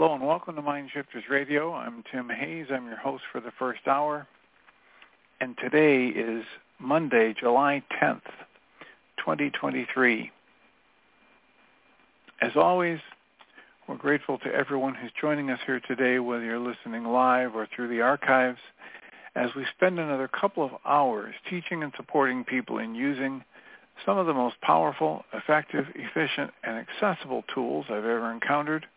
Hello and welcome to Mind Shifters Radio. I'm Tim Hayes. I'm your host for the first hour. And today is Monday, July 10th, 2023. As always, we're grateful to everyone who's joining us here today, whether you're listening live or through the archives, as we spend another couple of hours teaching and supporting people in using some of the most powerful, effective, efficient, and accessible tools I've ever encountered –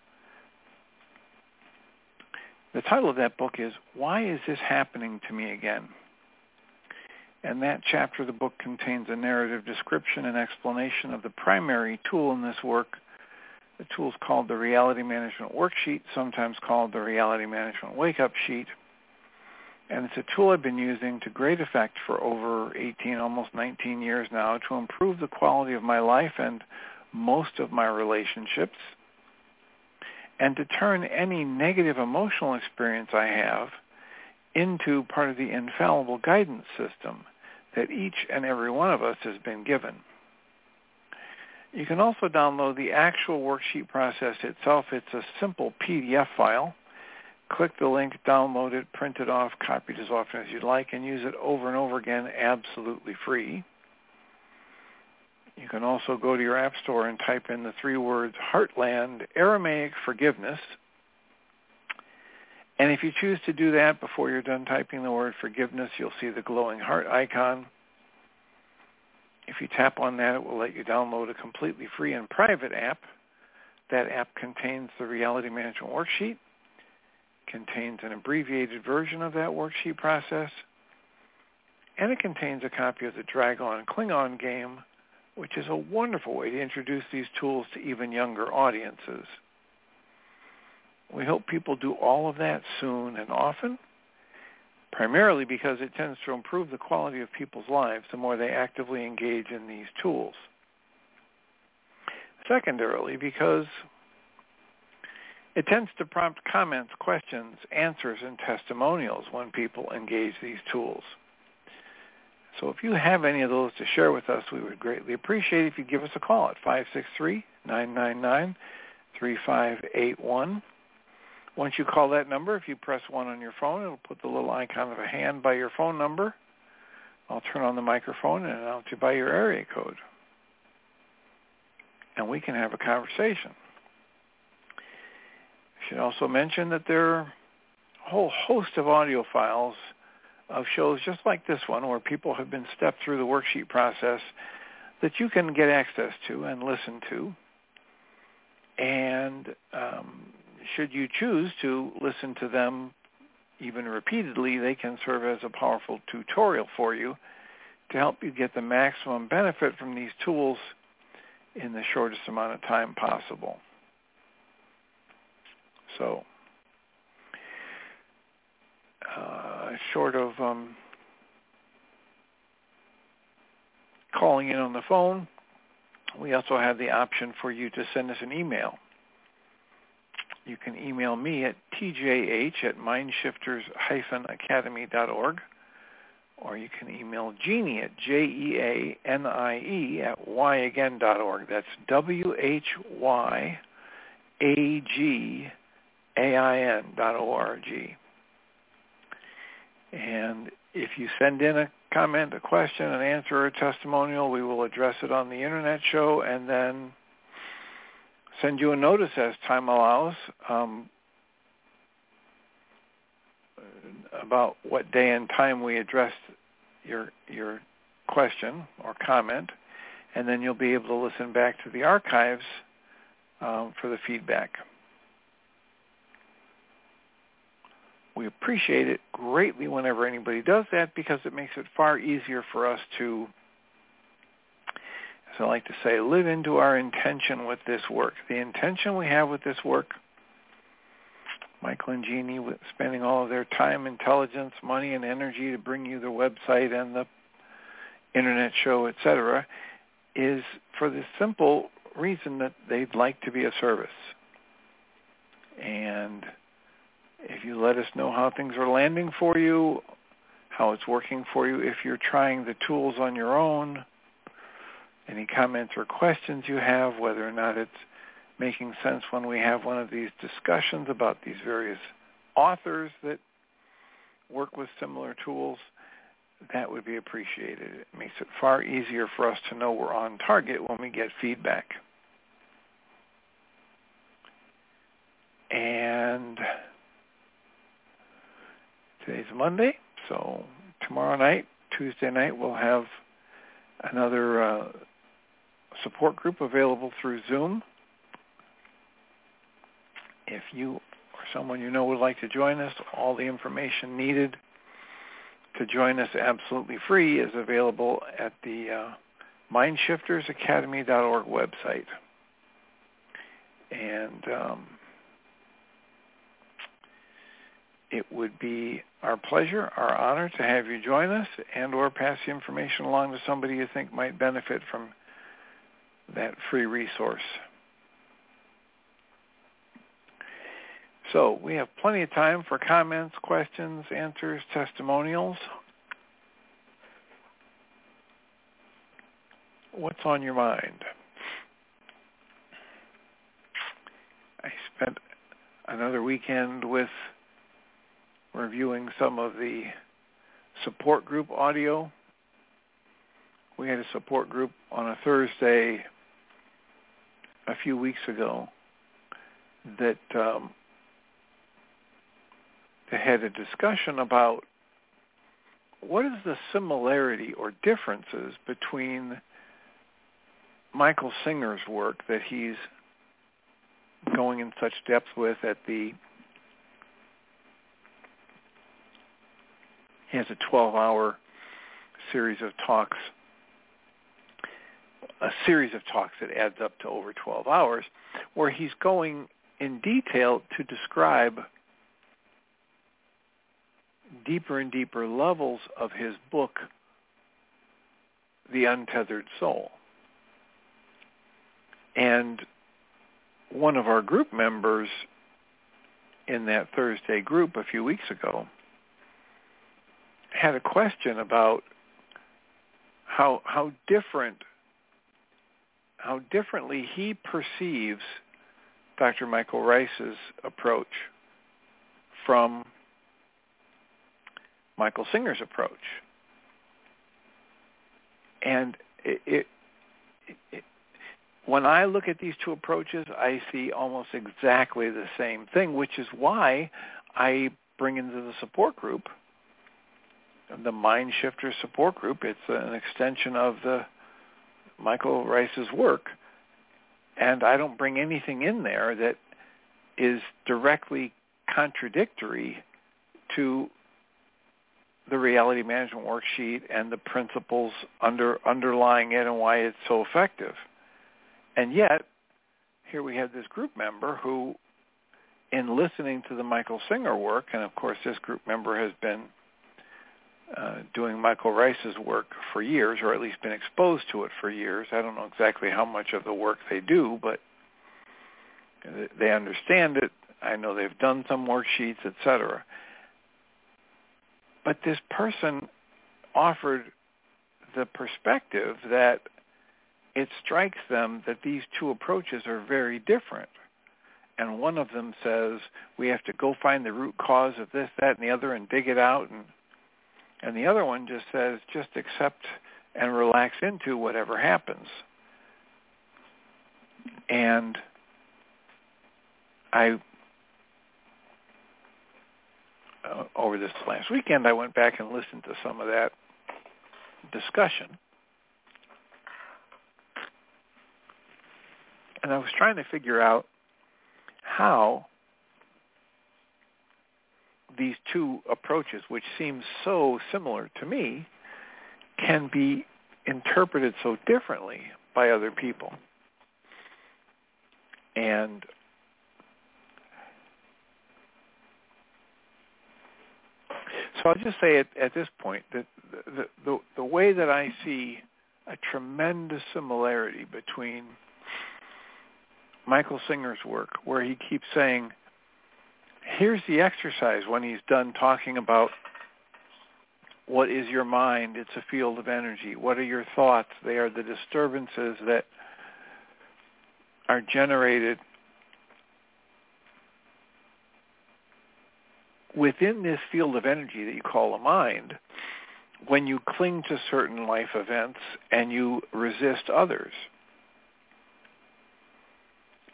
the title of that book is Why is This Happening to Me Again? And that chapter of the book contains a narrative description and explanation of the primary tool in this work. The tool is called the Reality Management Worksheet, sometimes called the Reality Management Wake-Up Sheet. And it's a tool I've been using to great effect for over 18, almost 19 years now to improve the quality of my life and most of my relationships and to turn any negative emotional experience I have into part of the infallible guidance system that each and every one of us has been given. You can also download the actual worksheet process itself. It's a simple PDF file. Click the link, download it, print it off, copy it as often as you'd like, and use it over and over again absolutely free. You can also go to your app store and type in the three words Heartland Aramaic Forgiveness. And if you choose to do that before you're done typing the word forgiveness, you'll see the glowing heart icon. If you tap on that, it will let you download a completely free and private app. That app contains the Reality Management Worksheet, contains an abbreviated version of that worksheet process, and it contains a copy of the Dragon Klingon game which is a wonderful way to introduce these tools to even younger audiences. We hope people do all of that soon and often, primarily because it tends to improve the quality of people's lives the more they actively engage in these tools. Secondarily, because it tends to prompt comments, questions, answers, and testimonials when people engage these tools. So if you have any of those to share with us, we would greatly appreciate if you give us a call at 563-999-3581. Once you call that number, if you press 1 on your phone, it'll put the little icon of a hand by your phone number. I'll turn on the microphone and announce you by your area code. And we can have a conversation. I should also mention that there are a whole host of audio files of shows just like this one where people have been stepped through the worksheet process that you can get access to and listen to. And um, should you choose to listen to them even repeatedly, they can serve as a powerful tutorial for you to help you get the maximum benefit from these tools in the shortest amount of time possible. So uh, short of um, calling in on the phone, we also have the option for you to send us an email. You can email me at tjh at mindshifters-academy.org or you can email Jeanie at J-E-A-N-I-E at whyagain.org. That's W-H-Y-A-G-A-I-N dot O-R-G. And if you send in a comment, a question, an answer, or a testimonial, we will address it on the Internet show and then send you a notice as time allows um, about what day and time we addressed your your question or comment, and then you'll be able to listen back to the archives um, for the feedback. We appreciate it greatly whenever anybody does that because it makes it far easier for us to, as I like to say, live into our intention with this work. The intention we have with this work, Michael and Jeanie spending all of their time, intelligence, money, and energy to bring you the website and the internet show, etc., is for the simple reason that they'd like to be a service. And if you let us know how things are landing for you, how it's working for you, if you're trying the tools on your own, any comments or questions you have, whether or not it's making sense when we have one of these discussions about these various authors that work with similar tools, that would be appreciated. It makes it far easier for us to know we're on target when we get feedback. And Today's Monday, so tomorrow night, Tuesday night, we'll have another uh, support group available through Zoom. If you or someone you know would like to join us, all the information needed to join us absolutely free is available at the uh, mindshiftersacademy.org website. And um, it would be our pleasure, our honor to have you join us and or pass the information along to somebody you think might benefit from that free resource. So we have plenty of time for comments, questions, answers, testimonials. What's on your mind? I spent another weekend with reviewing some of the support group audio. We had a support group on a Thursday a few weeks ago that um, had a discussion about what is the similarity or differences between Michael Singer's work that he's going in such depth with at the He has a 12-hour series of talks, a series of talks that adds up to over 12 hours, where he's going in detail to describe deeper and deeper levels of his book, The Untethered Soul. And one of our group members in that Thursday group a few weeks ago had a question about how how different how differently he perceives Dr. Michael Ryce's approach from Michael Singer's approach. And it, it, it, when I look at these two approaches, I see almost exactly the same thing, which is why I bring into the support group the Mind Shifter Support Group. It's an extension of the Michael Ryce's work, and I don't bring anything in there that is directly contradictory to the reality management worksheet and the principles under underlying it and why it's so effective. And yet, here we have this group member who, in listening to the Michael Singer work, and of course this group member has been uh, doing Michael Ryce's work for years, or at least been exposed to it for years. I don't know exactly how much of the work they do, but they understand it. I know they've done some worksheets, etc. But this person offered the perspective that it strikes them that these two approaches are very different. And one of them says we have to go find the root cause of this, that, and the other and dig it out. And, and the other one just says just accept and relax into whatever happens. And I uh, over this last weekend, I went back and listened to some of that discussion. And I was trying to figure out how these two approaches, which seem so similar to me, can be interpreted so differently by other people. And so I'll just say at, at this point that the, the, the way that I see a tremendous similarity between Michael Singer's work, where he keeps saying, here's the exercise when he's done talking about what is your mind? It's a field of energy. What are your thoughts? They are the disturbances that are generated within this field of energy that you call a mind when you cling to certain life events and you resist others.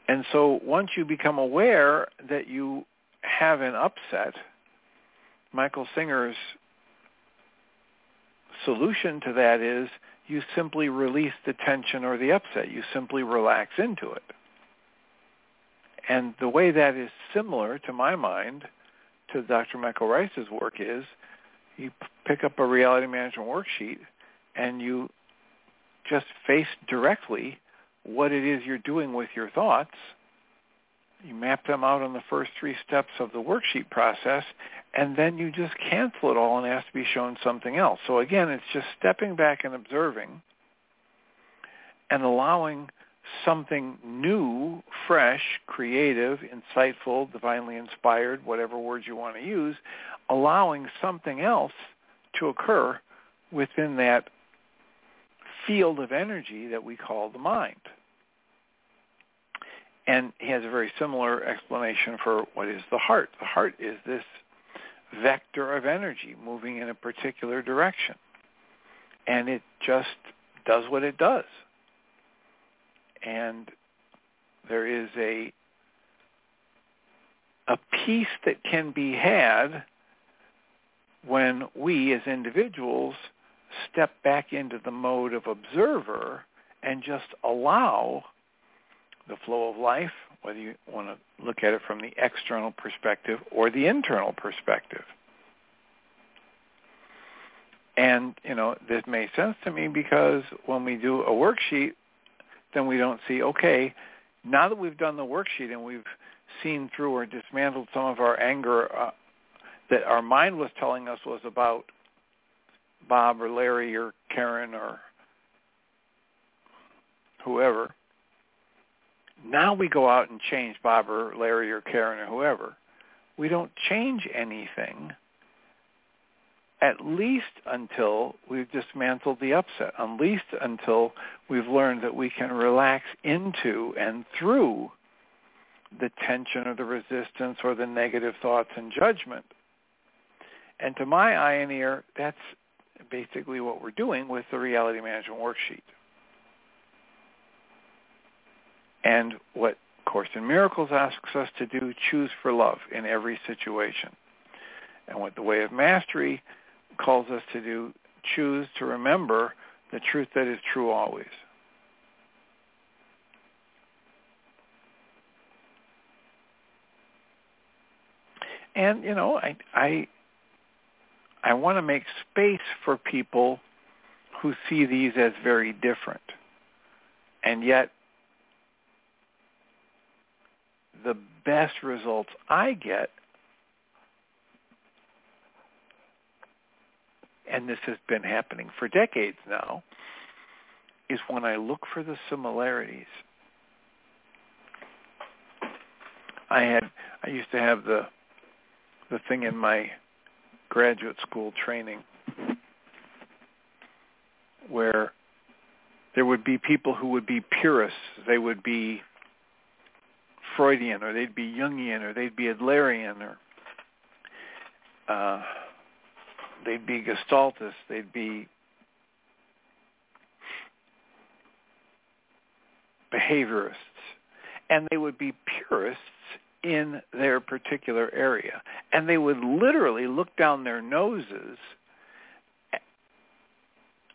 And so once you become aware that you have an upset, Michael Singer's solution to that is you simply release the tension or the upset. You simply relax into it. And the way that is similar, to my mind, to Dr. Michael Ryce's work is you pick up a reality management worksheet and you just face directly what it is you're doing with your thoughts. You map them out on the first three steps of the worksheet process, and then you just cancel it all and ask to be shown something else. So again, it's just stepping back and observing and allowing something new, fresh, creative, insightful, divinely inspired, whatever words you want to use, allowing something else to occur within that field of energy that we call the mind. And he has a very similar explanation for what is the heart. The heart is this vector of energy moving in a particular direction. And it just does what it does and there is a a peace that can be had when we as individuals step back into the mode of observer and just allow the flow of life, whether you want to look at it from the external perspective or the internal perspective. And, you know, this makes sense to me because when we do a worksheet, then we don't see, okay, now that we've done the worksheet and we've seen through or dismantled some of our anger uh, that our mind was telling us was about Bob or Larry or Karen or whoever. Now we go out and change Bob or Larry or Karen or whoever. We don't change anything at least until we've dismantled the upset, at least until we've learned that we can relax into and through the tension or the resistance or the negative thoughts and judgment. And to my eye and ear, that's basically what we're doing with the reality management worksheet. And what Course in Miracles asks us to do, choose for love in every situation. And what the Way of Mastery calls us to do, choose to remember the truth that is true always. And you know, I I I want to make space for people who see these as very different. And yet the best results I get and this has been happening for decades now, is when I look for the similarities. I had I used to have the the thing in my graduate school training where there would be people who would be purists. They would be Freudian or they'd be Jungian or they'd be Adlerian or uh, they'd be Gestaltists. They'd be behaviorists. And they would be purists in their particular area. And they would literally look down their noses,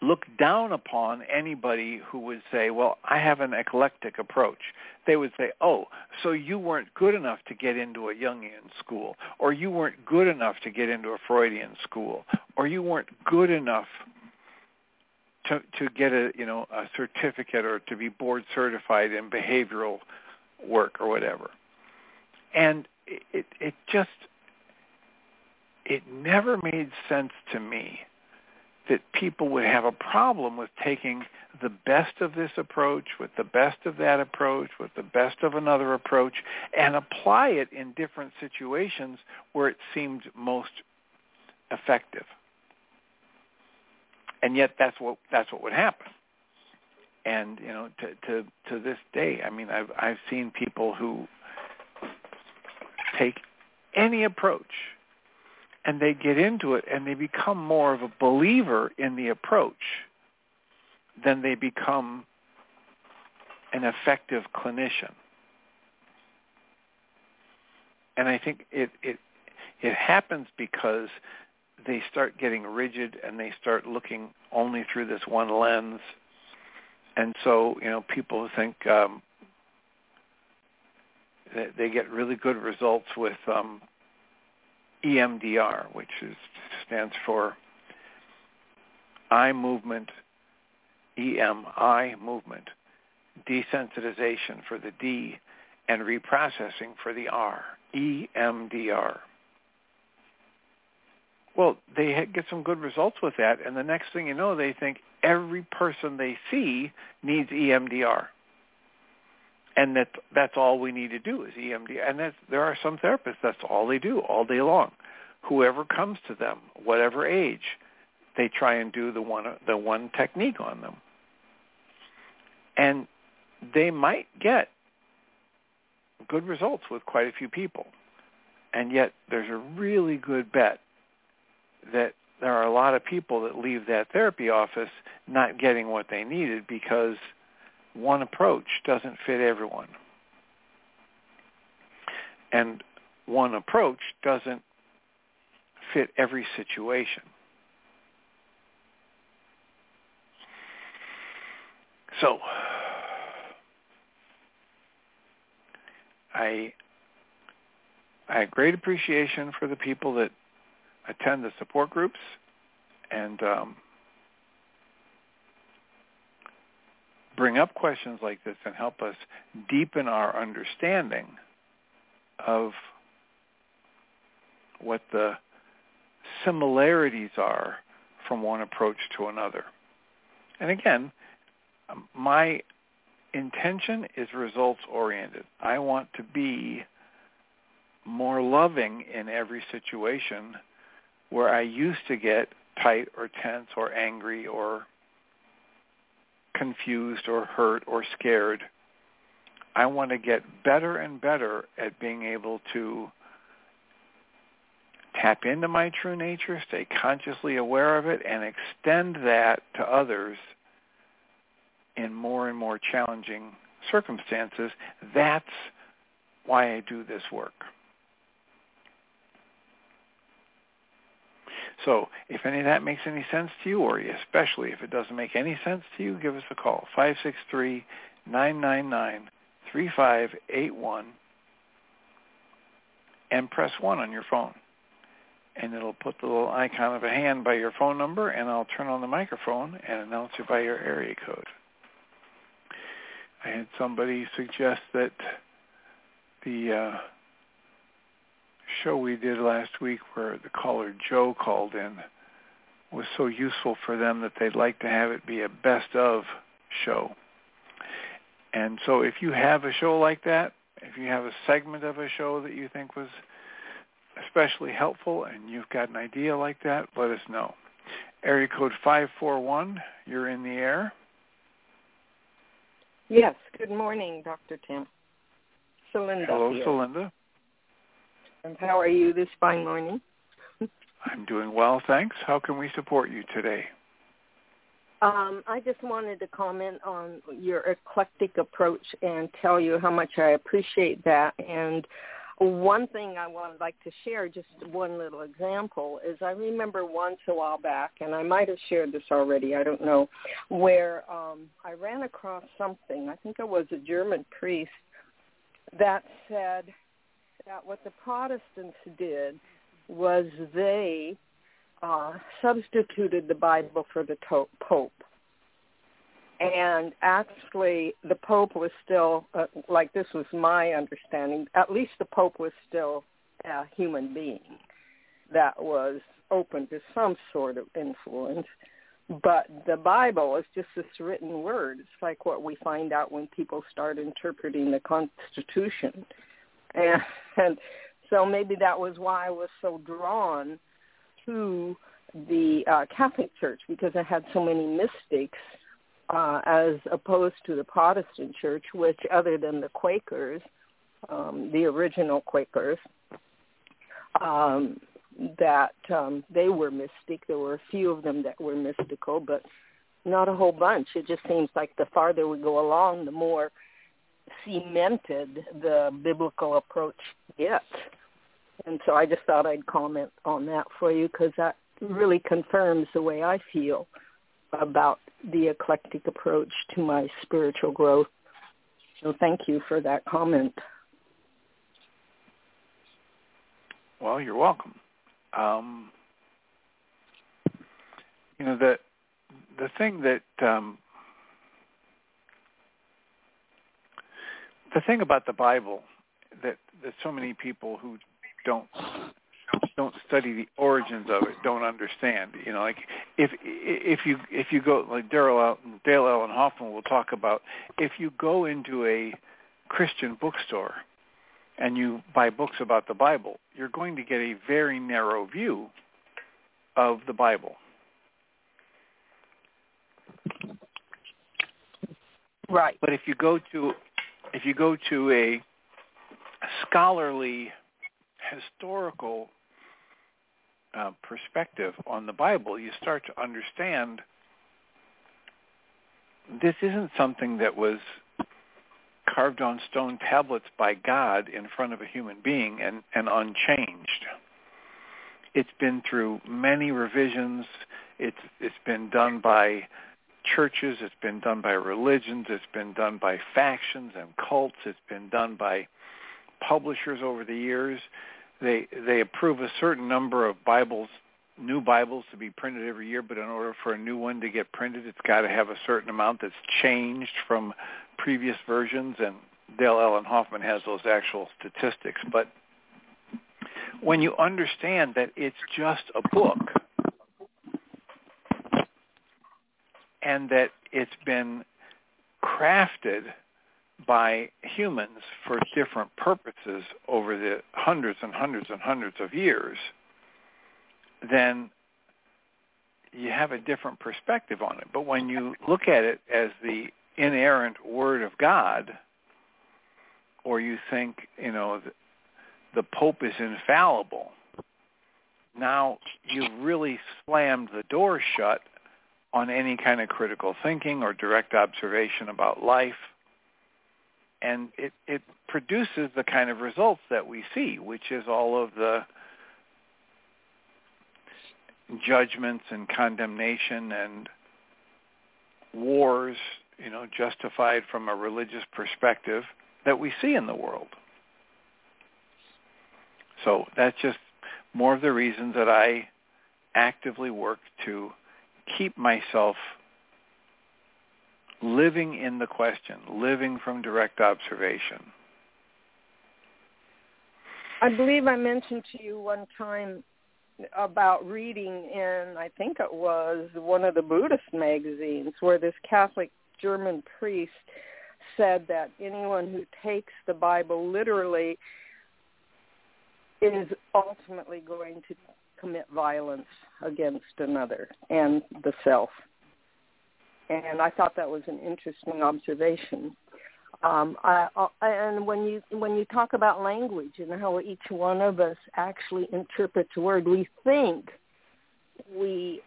look down upon anybody who would say, well, I have an eclectic approach. They would say, oh, so you weren't good enough to get into a Jungian school, or you weren't good enough to get into a Freudian school, or you weren't good enough to to get a you know a certificate or to be board certified in behavioral work or whatever and it it just it never made sense to me that people would have a problem with taking the best of this approach with the best of that approach with the best of another approach and apply it in different situations where it seemed most effective. And yet that's what that's what would happen. And you know to to to this day i mean i've i've seen people who take any approach and they get into it and they become more of a believer in the approach than they become an effective clinician. And I think it it it happens because they start getting rigid and they start looking only through this one lens. And so, you know, people think um, they get really good results with um, EMDR, which is, stands for eye movement, EMI movement, desensitization for the D, and reprocessing for the R, EMDR. Well, they get some good results with that, and the next thing you know, they think every person they see needs EMDR and that that's all we need to do is EMDR. And that's, there are some therapists that's all they do all day long. Whoever comes to them, whatever age, they try and do the one the one technique on them, and they might get good results with quite a few people. And yet, there's a really good bet that there are a lot of people that leave that therapy office not getting what they needed because one approach doesn't fit everyone. And one approach doesn't fit every situation. So I I have great appreciation for the people that attend the support groups and um, bring up questions like this and help us deepen our understanding of what the similarities are from one approach to another. And again, my intention is results oriented. I want to be more loving in every situation where I used to get tight or tense or angry or confused or hurt or scared. I want to get better and better at being able to tap into my true nature, stay consciously aware of it, and extend that to others in more and more challenging circumstances. That's why I do this work. So if any of that makes any sense to you, or especially if it doesn't make any sense to you, give us a call, 563-999-3581, and press 1 on your phone. And it'll put the little icon of a hand by your phone number, and I'll turn on the microphone and announce you by your area code. I had somebody suggest that the... Uh, show we did last week where the caller Joe called in was so useful for them that they'd like to have it be a best of show. And so if you have a show like that, if you have a segment of a show that you think was especially helpful and you've got an idea like that, let us know. Area code 541, you're in the air. Yes, good morning, Dr. Tim. Celinda Hello, here. Celinda. And how are you this fine morning? I'm doing well, thanks. How can we support you today? Um, I just wanted to comment on your eclectic approach and tell you how much I appreciate that. And one thing I would like to share, just one little example, is I remember once a while back, and I might have shared this already, I don't know, where um, I ran across something, I think it was a German priest, that said that what the Protestants did was they uh, substituted the Bible for the to- Pope. And actually, the Pope was still, uh, like this was my understanding, at least the Pope was still a human being that was open to some sort of influence. But the Bible is just this written word. It's like what we find out when people start interpreting the Constitution. And, and so maybe that was why I was so drawn to the uh, Catholic Church because it had so many mystics uh, as opposed to the Protestant Church, which other than the Quakers, um, the original Quakers, um, that um, they were mystic. There were a few of them that were mystical, but not a whole bunch. It just seems like the farther we go along, the more cemented the biblical approach gets. And so I just thought I'd comment on that for you because that really confirms the way I feel about the eclectic approach to my spiritual growth. So thank you for that comment. Well, you're welcome. Um, you know the the thing that um, the thing about the Bible that that so many people who don't don't study the origins of it don't understand. You know, like if if you if you go like Daryl Dale Allen Hoffman will talk about if you go into a Christian bookstore and you buy books about the Bible, you're going to get a very narrow view of the Bible. Right. But if you go to if you go to a scholarly historical uh, perspective on the Bible, you start to understand this isn't something that was carved on stone tablets by God in front of a human being and, and unchanged. It's been through many revisions. It's it's been done by churches. It's been done by religions. It's been done by factions and cults. It's been done by publishers over the years. They they approve a certain number of Bibles, new Bibles to be printed every year, but in order for a new one to get printed, it's got to have a certain amount that's changed from previous versions. And Dale Allen Hoffman has those actual statistics. But when you understand that it's just a book and that it's been crafted by humans for different purposes over the hundreds and hundreds and hundreds of years, then you have a different perspective on it. But when you look at it as the inerrant Word of God, or you think, you know, the, Pope is infallible, now you've really slammed the door shut on any kind of critical thinking or direct observation about life and it, it produces the kind of results that we see, which is all of the judgments and condemnation and wars, you know, justified from a religious perspective that we see in the world. So that's just more of the reasons that I actively work to keep myself living in the question, living from direct observation. I believe I mentioned to you one time about reading in I think it was one of the Buddhist magazines where this Catholic German priest said that anyone who takes the Bible literally is ultimately going to commit violence against another and the self. And I thought that was an interesting observation. Um, I, I, and when you when you talk about language and how each one of us actually interprets a word, we think we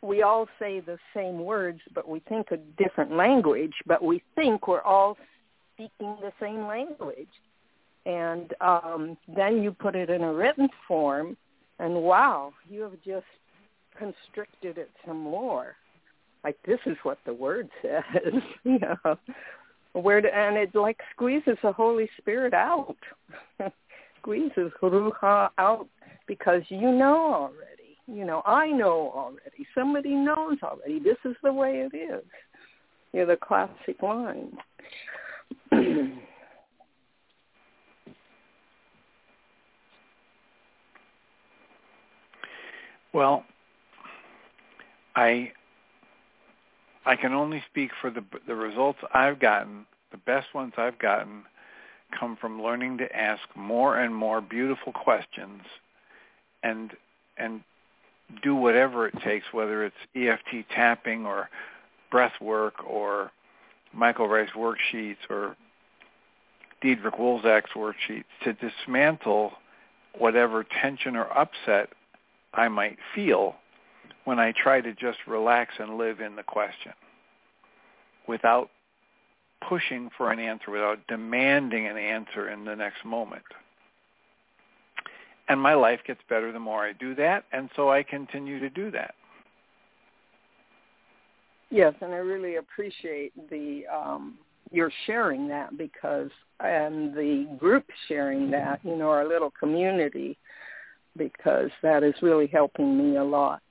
we all say the same words, but we think a different language. But we think we're all speaking the same language, and um, then you put it in a written form, and wow, you have just constricted it some more. Like this is what the word says, you know where to, and it like squeezes the Holy Spirit out, squeezes Ruha out because you know already. You know, I know already. Somebody knows already. This is the way it is. You know, the classic line. well, I I can only speak for the the results I've gotten. The best ones I've gotten come from learning to ask more and more beautiful questions, and and do whatever it takes, whether it's EFT tapping or breath work or Michael Ryce worksheets or Diederik Wolsak's worksheets to dismantle whatever tension or upset I might feel when I try to just relax and live in the question without pushing for an answer, without demanding an answer in the next moment. And my life gets better the more I do that, and so I continue to do that. Yes, and I really appreciate the um, your sharing that because and the group sharing that, you know, our little community, because that is really helping me a lot.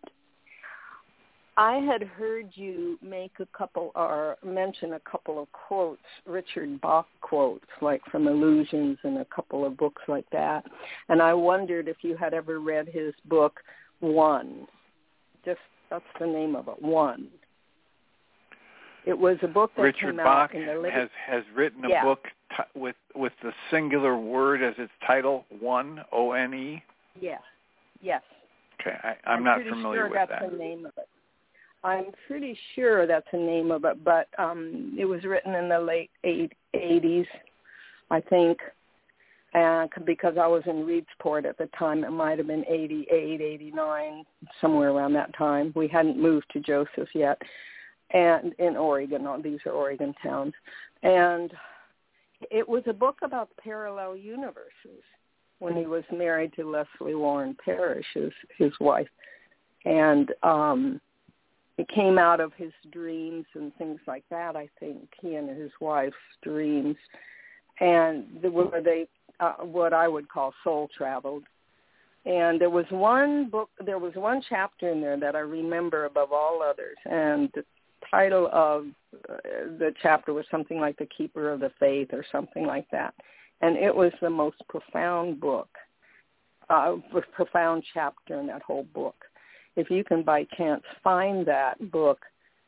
I had heard you make a couple or mention a couple of quotes, Richard Bach quotes, like from Illusions and a couple of books like that. And I wondered if you had ever read his book, One. Just that's the name of it, One. It was a book that Richard came Bach out in the late, has has written a yeah. book t- with with the singular word as its title, One O N E. Yes, yes. Okay, I, I'm, I'm not familiar sure with that's that. the name of it. I'm pretty sure that's the name of it, but um, it was written in the late eight, 80s, I think, and because I was in Reedsport at the time. It might have been 88, 89, somewhere around that time. We hadn't moved to Joseph yet, and in Oregon. These are Oregon towns, and it was a book about parallel universes. When he was married to Leslie Warren Parrish, his his wife, and um it came out of his dreams and things like that. I think he and his wife's dreams, and where they uh, what I would call soul traveled. And there was one book, there was one chapter in there that I remember above all others, and the title of uh, the chapter was something like "The Keeper of the Faith" or something like that, and it was the most profound book, uh, profound chapter in that whole book if you can by chance find that book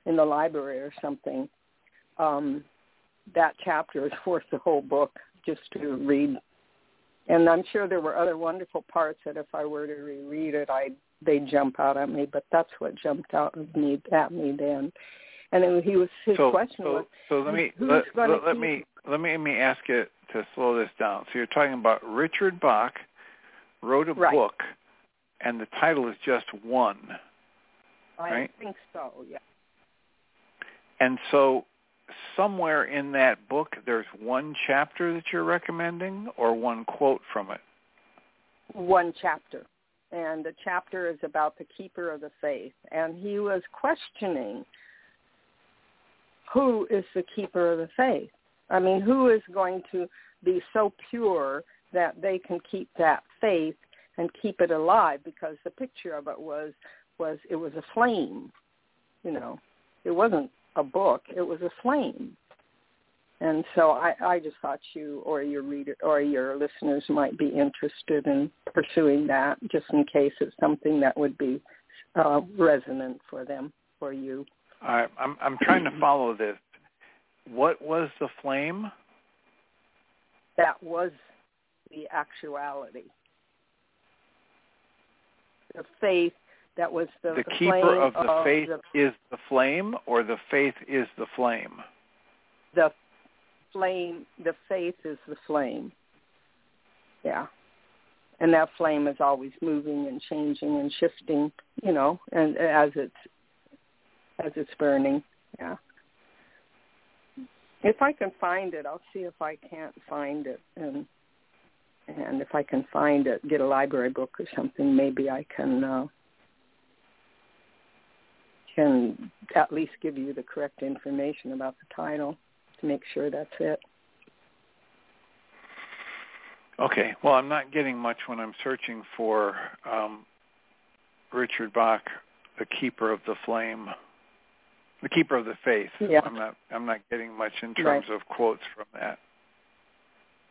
in the library or something, um, that chapter is worth the whole book just to read. And I'm sure there were other wonderful parts that if I were to reread it, I they'd jump out at me. But that's what jumped out at me at me then. And it, he was his so, question so, was, so let me who's let, let, let me let me let me ask you to slow this down. So you're talking about Richard Bach wrote a Right. book, and the title is just one. I right? think so. Yeah. And so somewhere in that book there's one chapter that you're recommending or one quote from it. one chapter. And the chapter is about the keeper of the faith. And he was questioning who is the keeper of the faith? I mean, who is going to be so pure that they can keep that faith and keep it alive? Because the picture of it was was it was a flame, you know. It wasn't a book, it was a flame. and so I, I just thought you or your reader or your listeners might be interested in pursuing that, just in case it's something that would be uh, resonant for them for you. I, I'm I'm trying to follow this. What was the flame? That was the actuality. The faith that was the, the the keeper of the of faith the, is the flame, or the faith is the flame. The flame, the faith is the flame. Yeah. And that flame is always moving and changing and shifting, you know, and as it's as it's burning. Yeah. If I can find it, I'll see if I can't find it and and if I can find it, get a library book or something, maybe I can uh can at least give you the correct information about the title to make sure that's it. Okay. Well, I'm not getting much when I'm searching for um, Richard Bach, the keeper of the flame, the keeper of the faith. Yeah. I'm not. I'm not getting much in terms Right. of quotes from that.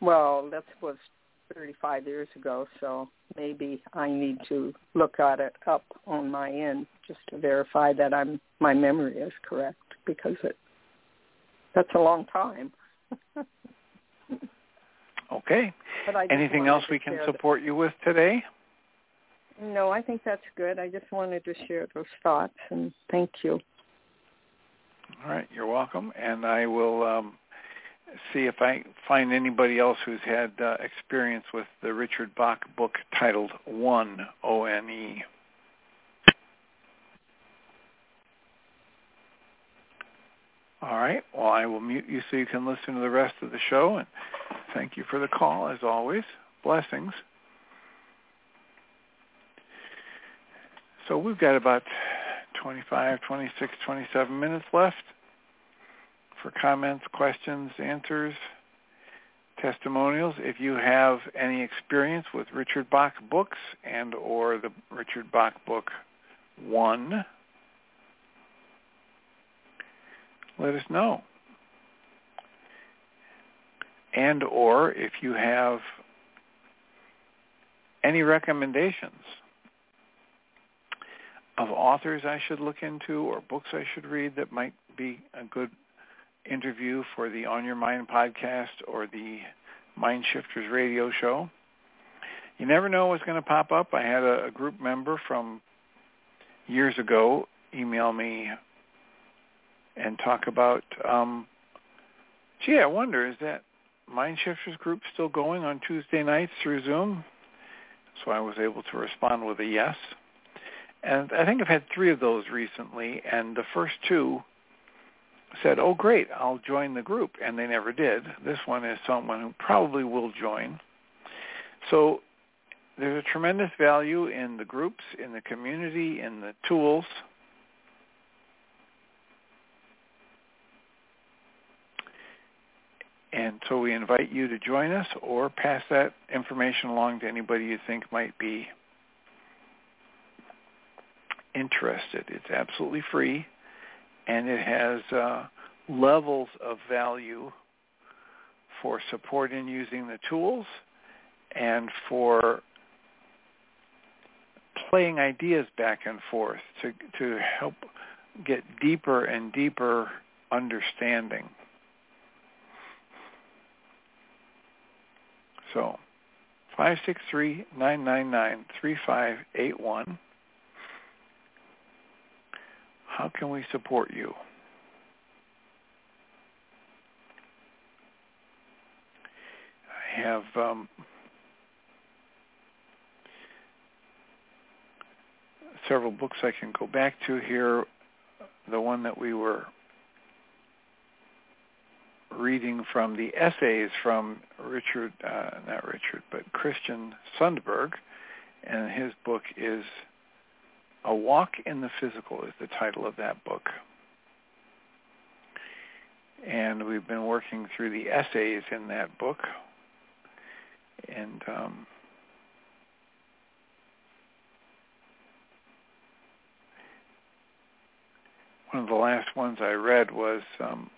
Well, that was 35 years ago, so maybe I need to look at it up on my end just to verify that I'm my memory is correct because it that's a long time. Okay. but I just Anything else we can support you with today? No, I think that's good. I just wanted to share those thoughts and thank you. All right. You're welcome, and I will um, see if I find anybody else who's had uh, experience with the Richard Bach book titled One O N E. All right. Well, I will mute you so you can listen to the rest of the show. And thank you for the call, as always. Blessings. So we've got about 25, 26, 27 minutes left for comments, questions, answers, testimonials. If you have any experience with Richard Bach books and or the Richard Bach book 1, let us know. And or if you have any recommendations of authors I should look into or books I should read that might be a good interview for the On Your Mind podcast or the Mind Shifters radio show. You never know what's going to pop up. I had a, group member from years ago email me and talk about, um, gee, I wonder, is that Mind Shifters group still going on Tuesday nights through Zoom? So I was able to respond with a yes. And I think I've had three of those recently, and the first two said, oh, great, I'll join the group, and they never did. This one is someone who probably will join. So there's a tremendous value in the groups, in the community, in the tools. And so we invite you to join us or pass that information along to anybody you think might be interested. It's absolutely free, and it has uh, levels of value for support in using the tools and for playing ideas back and forth to to help get deeper and deeper understanding. So, 563-999-3581. How can we support you? I have um, several books I can go back to here. The one that we were reading from the essays from Richard, uh, not Richard, but Christian Sundberg, and his book is a Walk in the Physical is the title of that book. And we've been working through the essays in that book. And um, one of the last ones I read was um,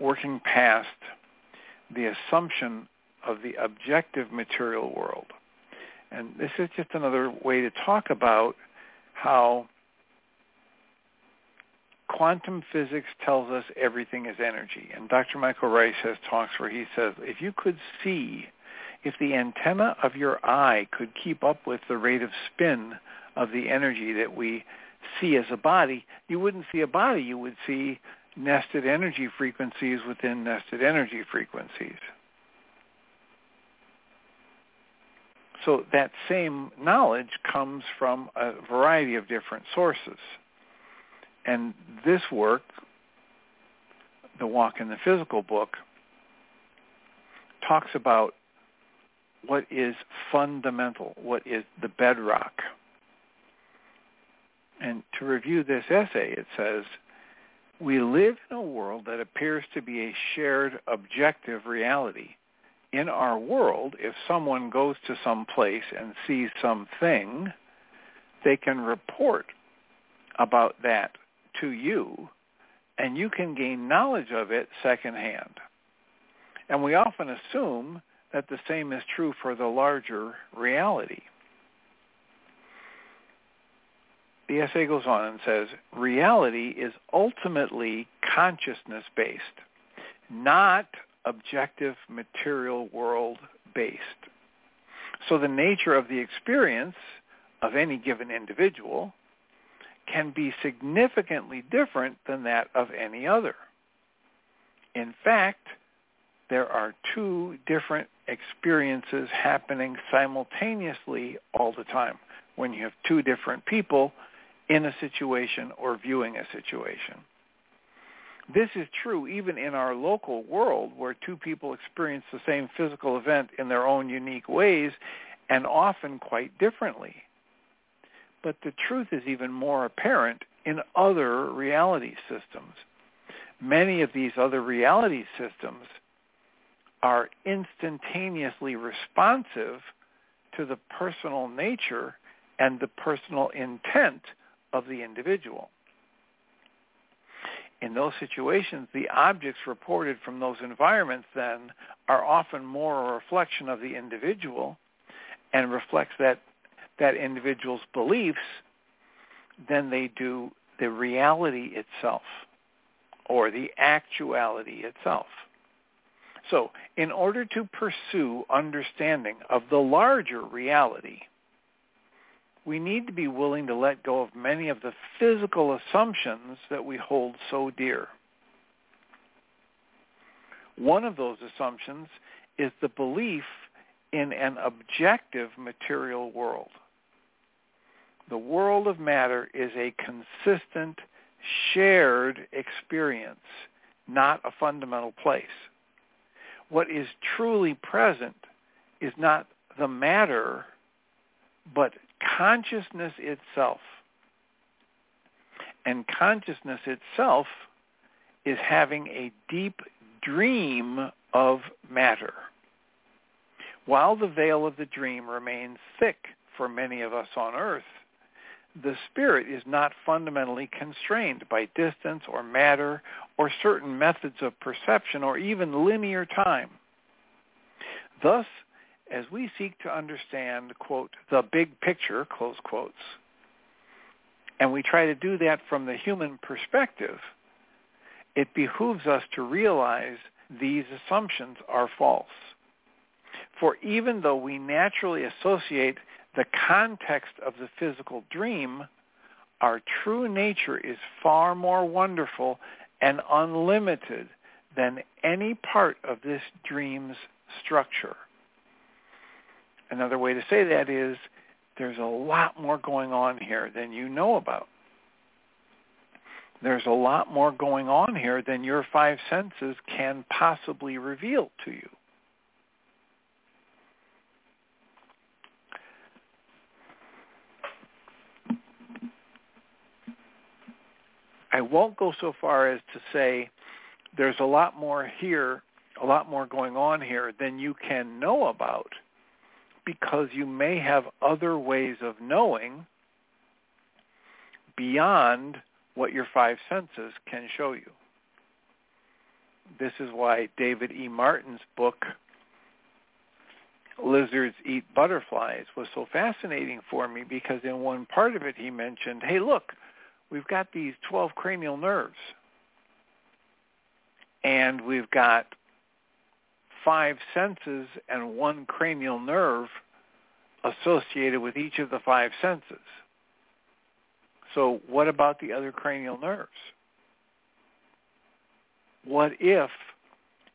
working past the assumption of the objective material world. And this is just another way to talk about how quantum physics tells us everything is energy. And Dr. Michael Ryce has talks where he says, if you could see, if the antenna of your eye could keep up with the rate of spin of the energy that we see as a body, you wouldn't see a body. You would see nested energy frequencies within nested energy frequencies. So that same knowledge comes from a variety of different sources. And this work, the Walk in the Physical book, talks about what is fundamental, what is the bedrock. And to review this essay, it says, we live in a world that appears to be a shared objective reality. In our world, if someone goes to some place and sees something, they can report about that to you, and you can gain knowledge of it secondhand. And we often assume that the same is true for the larger reality. The essay goes on and says, reality is ultimately consciousness-based, not objective material world based. So the nature of the experience of any given individual can be significantly different than that of any other. In fact, there are two different experiences happening simultaneously all the time when you have two different people in a situation or viewing a situation. This is true even in our local world where two people experience the same physical event in their own unique ways and often quite differently. But the truth is even more apparent in other reality systems. Many of these other reality systems are instantaneously responsive to the personal nature and the personal intent of the individual. In those situations, the objects reported from those environments then are often more a reflection of the individual and reflects that that individual's beliefs than they do the reality itself or the actuality itself. So in order to pursue understanding of the larger reality, we need to be willing to let go of many of the physical assumptions that we hold so dear. One of those assumptions is the belief in an objective material world. The world of matter is a consistent, shared experience, not a fundamental place. What is truly present is not the matter, but consciousness itself. And consciousness itself is having a deep dream of matter. While the veil of the dream remains thick for many of us on earth, the spirit is not fundamentally constrained by distance or matter or certain methods of perception or even linear time. Thus, as we seek to understand, quote, the big picture, close quotes, and we try to do that from the human perspective, it behooves us to realize these assumptions are false. For even though we naturally associate the context of the physical dream, our true nature is far more wonderful and unlimited than any part of this dream's structure. Another way to say that is there's a lot more going on here than you know about. There's a lot more going on here than your five senses can possibly reveal to you. I won't go so far as to say there's a lot more here, a lot more going on here than you can know about because you may have other ways of knowing beyond what your five senses can show you. this is why David E. Martin's book, Lizards Eat Butterflies, was so fascinating for me because in one part of it he mentioned, hey, look, we've got these 12 cranial nerves. And we've got five senses and one cranial nerve associated with each of the five senses. So what about the other cranial nerves? What if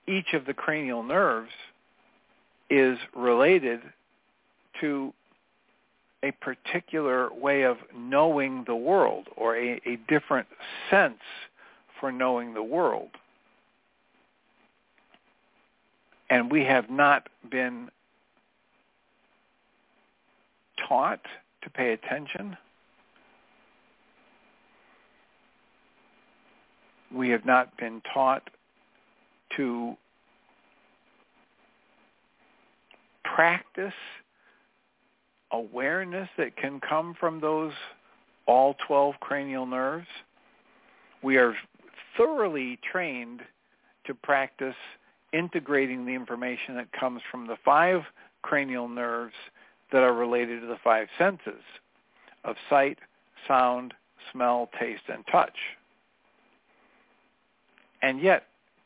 each of the cranial nerves is related to a particular way of knowing the world or a, a different sense for knowing the world? And we have not been taught to pay attention. We have not been taught to practice awareness that can come from those all 12 cranial nerves. We are thoroughly trained to practice integrating the information that comes from the five cranial nerves that are related to the five senses of sight, sound, smell, taste, and touch. And yet,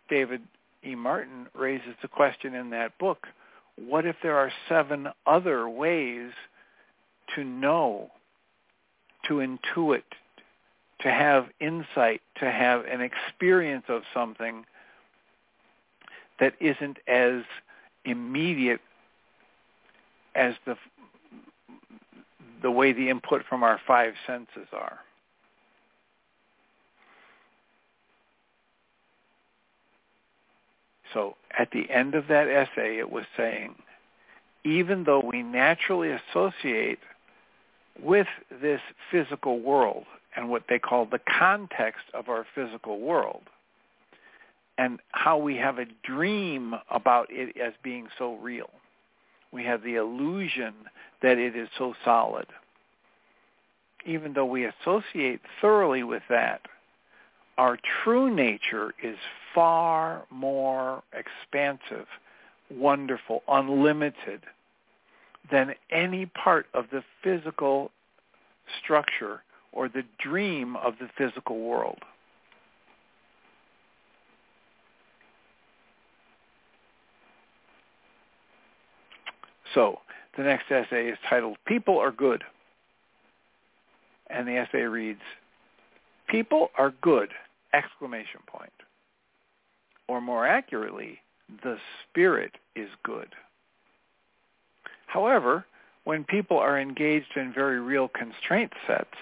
David E. Martin raises the question in that book, what if there are seven other ways to know, to intuit, to have insight, to have an experience of something that isn't as immediate as the the way the input from our five senses are. So at the end of that essay, it was saying, even though we naturally associate with this physical world and what they call the context of our physical world, and how we have a dream about it as being so real. We have the illusion that it is so solid. Even though we associate thoroughly with that, our true nature is far more expansive, wonderful, unlimited than any part of the physical structure or the dream of the physical world. So the next essay is titled People Are Good. And the essay reads, People are good, exclamation point. Or more accurately, the spirit is good. However, when people are engaged in very real constraint sets,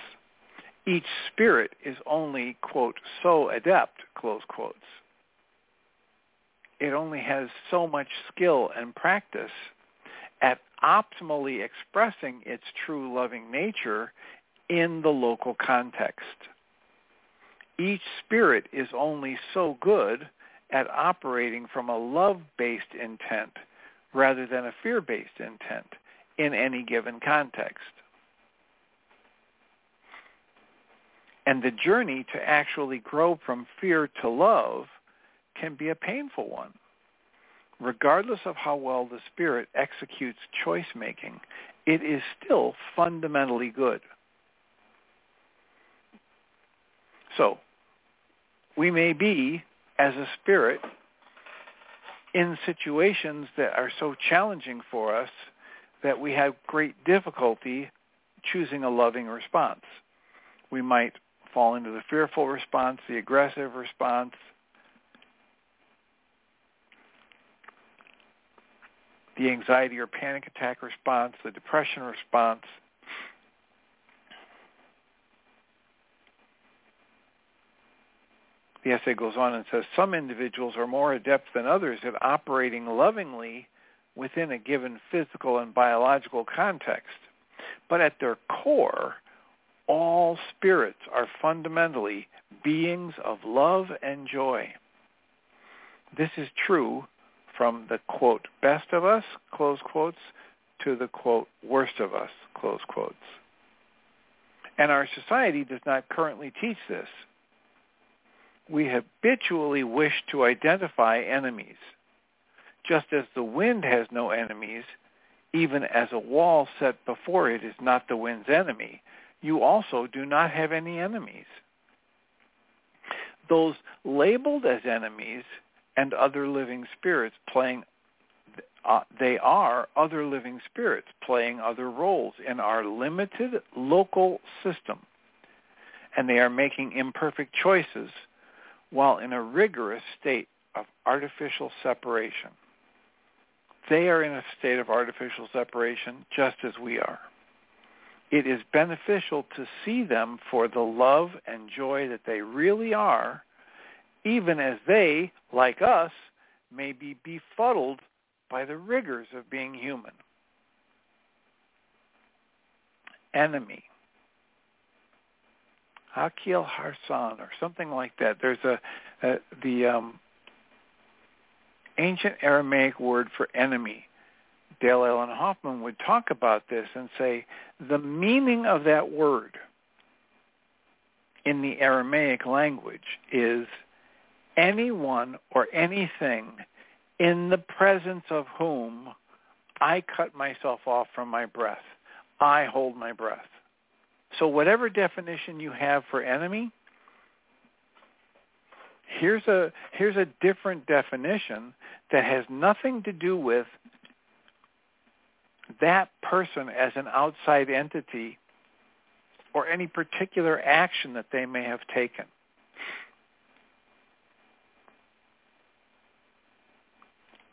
each spirit is only, quote, so adept, close quotes. It only has so much skill and practice optimally expressing its true loving nature in the local context. Each spirit is only so good at operating from a love-based intent rather than a fear-based intent in any given context. And the journey to actually grow from fear to love can be a painful one regardless of how well the spirit executes choice making, it is still fundamentally good. So, we may be, as a spirit, in situations that are so challenging for us that we have great difficulty choosing a loving response. We might fall into the fearful response, the aggressive response, the anxiety or panic attack response, the depression response. The essay goes on and says some individuals are more adept than others at operating lovingly within a given physical and biological context. But at their core, all spirits are fundamentally beings of love and joy. This is true from the quote best of us close quotes to the quote worst of us close quotes. And our society does not currently teach this. we habitually wish to identify enemies. Just as the wind has no enemies, even as a wall set before it is not the wind's enemy, you also do not have any enemies. Those labeled as enemies and other living spirits playing uh, they are other living spirits playing other roles in our limited local system. And they are making imperfect choices while in a rigorous state of artificial separation. They are in a state of artificial separation just as we are. It is beneficial to see them for the love and joy that they really are, even as they, like us, may be befuddled by the rigors of being human. Enemy. Akil Harsan or something like that. There's a, a the um, ancient Aramaic word for enemy. Dale Allen Hoffman would talk about this and say the meaning of that word in the Aramaic language is anyone or anything in the presence of whom I cut myself off from my breath. I hold my breath. So whatever definition you have for enemy, here's a here's a different definition that has nothing to do with that person as an outside entity or any particular action that they may have taken.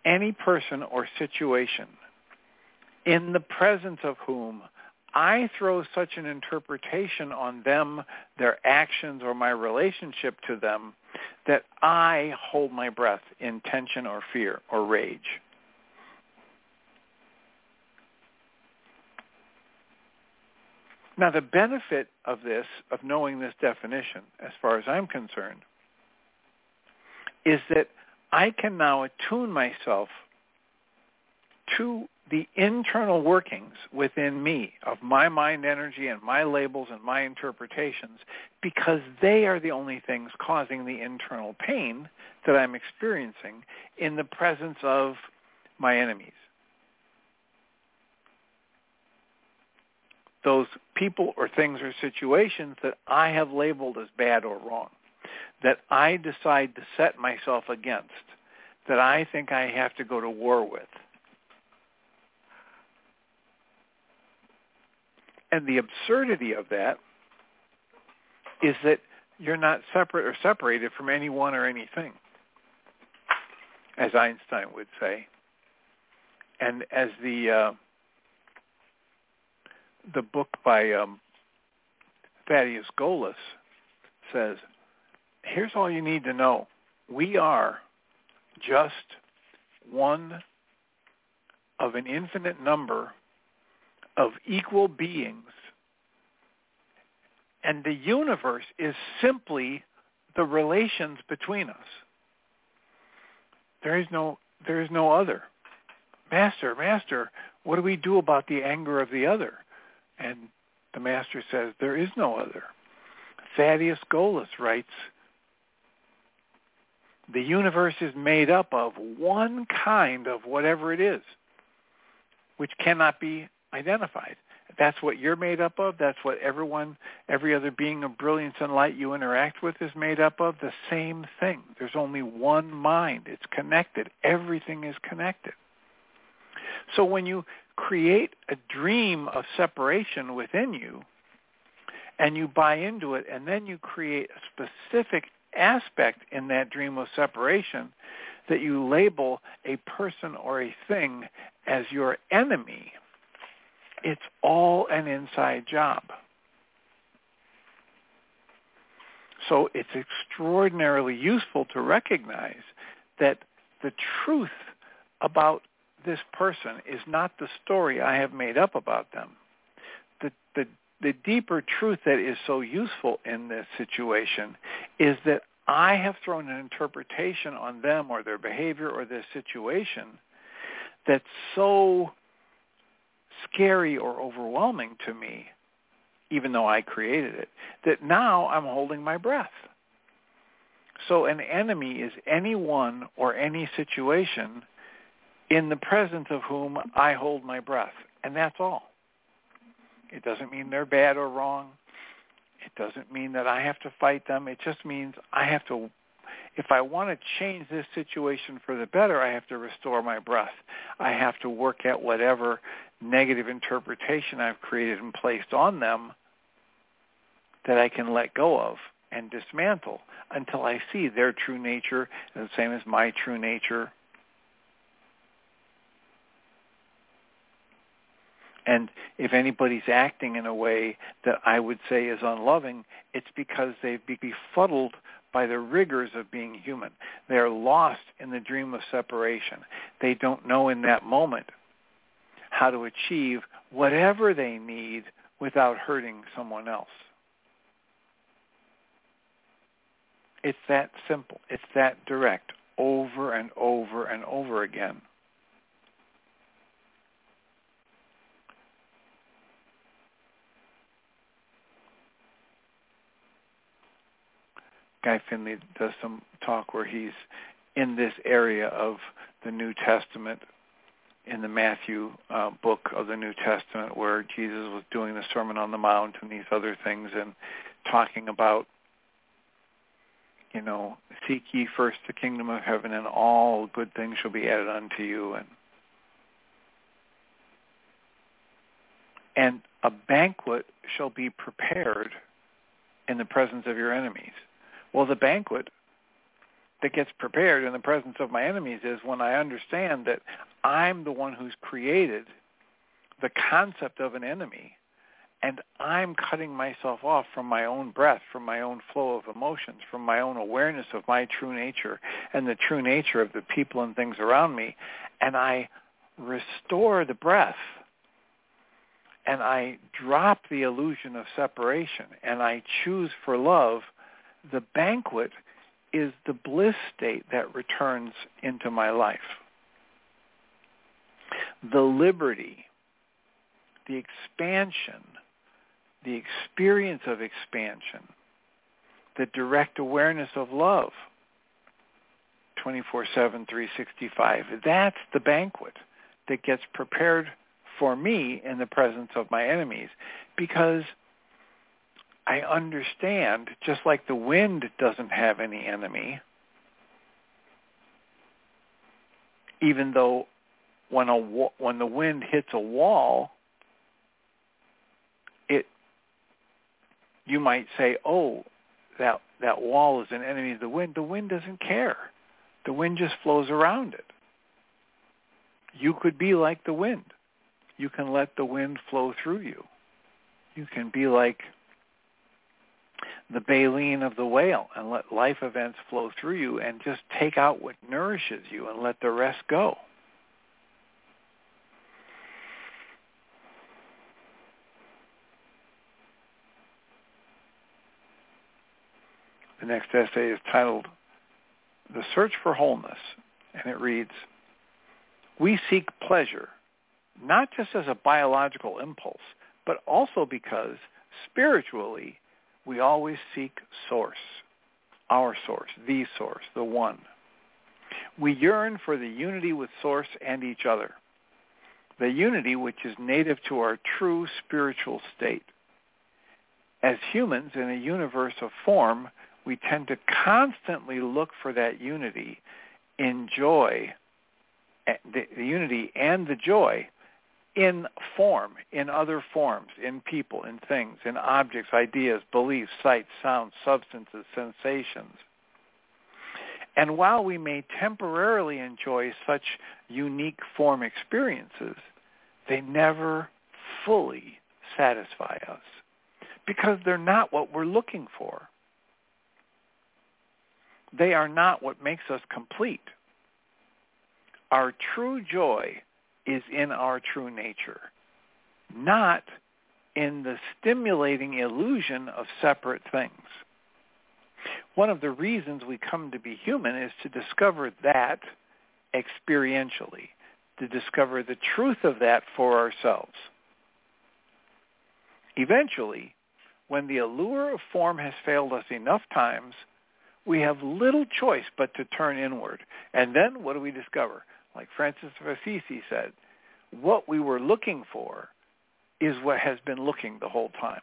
Any person or situation in the presence of whom I throw such an interpretation on them, their actions, or my relationship to them that I hold my breath in tension or fear or rage. Now the benefit of this, of knowing this definition, as far as I'm concerned, is that I can now attune myself to the internal workings within me of my mind energy and my labels and my interpretations because they are the only things causing the internal pain that I'm experiencing in the presence of my enemies. Those people or things or situations that I have labeled as bad or wrong that I decide to set myself against, that I think I have to go to war with. And the absurdity of that is that you're not separate or separated from anyone or anything, as Einstein would say. And as the uh, the book by um, Thaddeus Golas says, here's all you need to know. We are just one of an infinite number of equal beings. And the universe is simply the relations between us. There is no there is no other. Master, master, what do we do about the anger of the other? And the master says, there is no other. Thaddeus Golas writes, the universe is made up of one kind of whatever it is, which cannot be identified. That's what you're made up of. That's what everyone, every other being of brilliance and light you interact with is made up of. The same thing. There's only one mind. It's connected. Everything is connected. So when you create a dream of separation within you, and you buy into it, and then you create a specific aspect in that dream of separation that you label a person or a thing as your enemy, it's all an inside job. So it's extraordinarily useful to recognize that the truth about this person is not the story I have made up about them. The, deeper truth that is so useful in this situation is that I have thrown an interpretation on them or their behavior or their situation that's so scary or overwhelming to me, even though I created it, that now I'm holding my breath. So an enemy is anyone or any situation in the presence of whom I hold my breath. And that's all. It doesn't mean they're bad or wrong. It doesn't mean that I have to fight them. It just means I have to, if I want to change this situation for the better, I have to restore my breath. I have to work at whatever negative interpretation I've created and placed on them that I can let go of and dismantle until I see their true nature and the same as my true nature. And if anybody's acting in a way that I would say is unloving, it's because they've been befuddled by the rigors of being human. They're lost in the dream of separation. They don't know in that moment how to achieve whatever they need without hurting someone else. It's that simple. It's that direct over and over and over again. Guy Finley does some talk where he's in this area of the New Testament, in the Matthew uh, book of the New Testament, where Jesus was doing the Sermon on the Mount and these other things, and talking about you know, seek ye first the kingdom of heaven, and all good things shall be added unto you. And and a banquet shall be prepared in the presence of your enemies. Well, the banquet that gets prepared in the presence of my enemies is when I understand that I'm the one who's created the concept of an enemy and I'm cutting myself off from my own breath, from my own flow of emotions, from my own awareness of my true nature and the true nature of the people and things around me, and I restore the breath and I drop the illusion of separation and I choose for love, the banquet is the bliss state that returns into my life. The liberty, the expansion, the experience of expansion, the direct awareness of love, 24-7, 365. That's the banquet that gets prepared for me in the presence of my enemies because I understand, just like the wind doesn't have any enemy, even though when a when the wind hits a wall, it you might say, oh, that that wall is an enemy of the wind. The wind doesn't care. The wind just flows around it. You could be like the wind. You can let the wind flow through you. You can be like the baleen of the whale and let life events flow through you and just take out what nourishes you and let the rest go. The next essay is titled The Search for Wholeness, and it reads, We seek pleasure, not just as a biological impulse, but also because spiritually we always seek source, our source, the source, the one. We yearn for the unity with source and each other, the unity which is native to our true spiritual state. As humans in a universe of form, we tend to constantly look for that unity in joy, eh, the, the unity and the joy in form, in other forms, in people, in things, in objects, ideas, beliefs, sights, sounds, substances, sensations. And while we may temporarily enjoy such unique form experiences, they never fully satisfy us because they're not what we're looking for they are not what makes us complete. Our true joy is in our true nature, not in the stimulating illusion of separate things. One of the reasons we come to be human is to discover that experientially, to discover the truth of that for ourselves. Eventually, when the allure of form has failed us enough times, we have little choice but to turn inward. And then what do we discover? Like Francis of Assisi said, what we were looking for is what has been looking the whole time.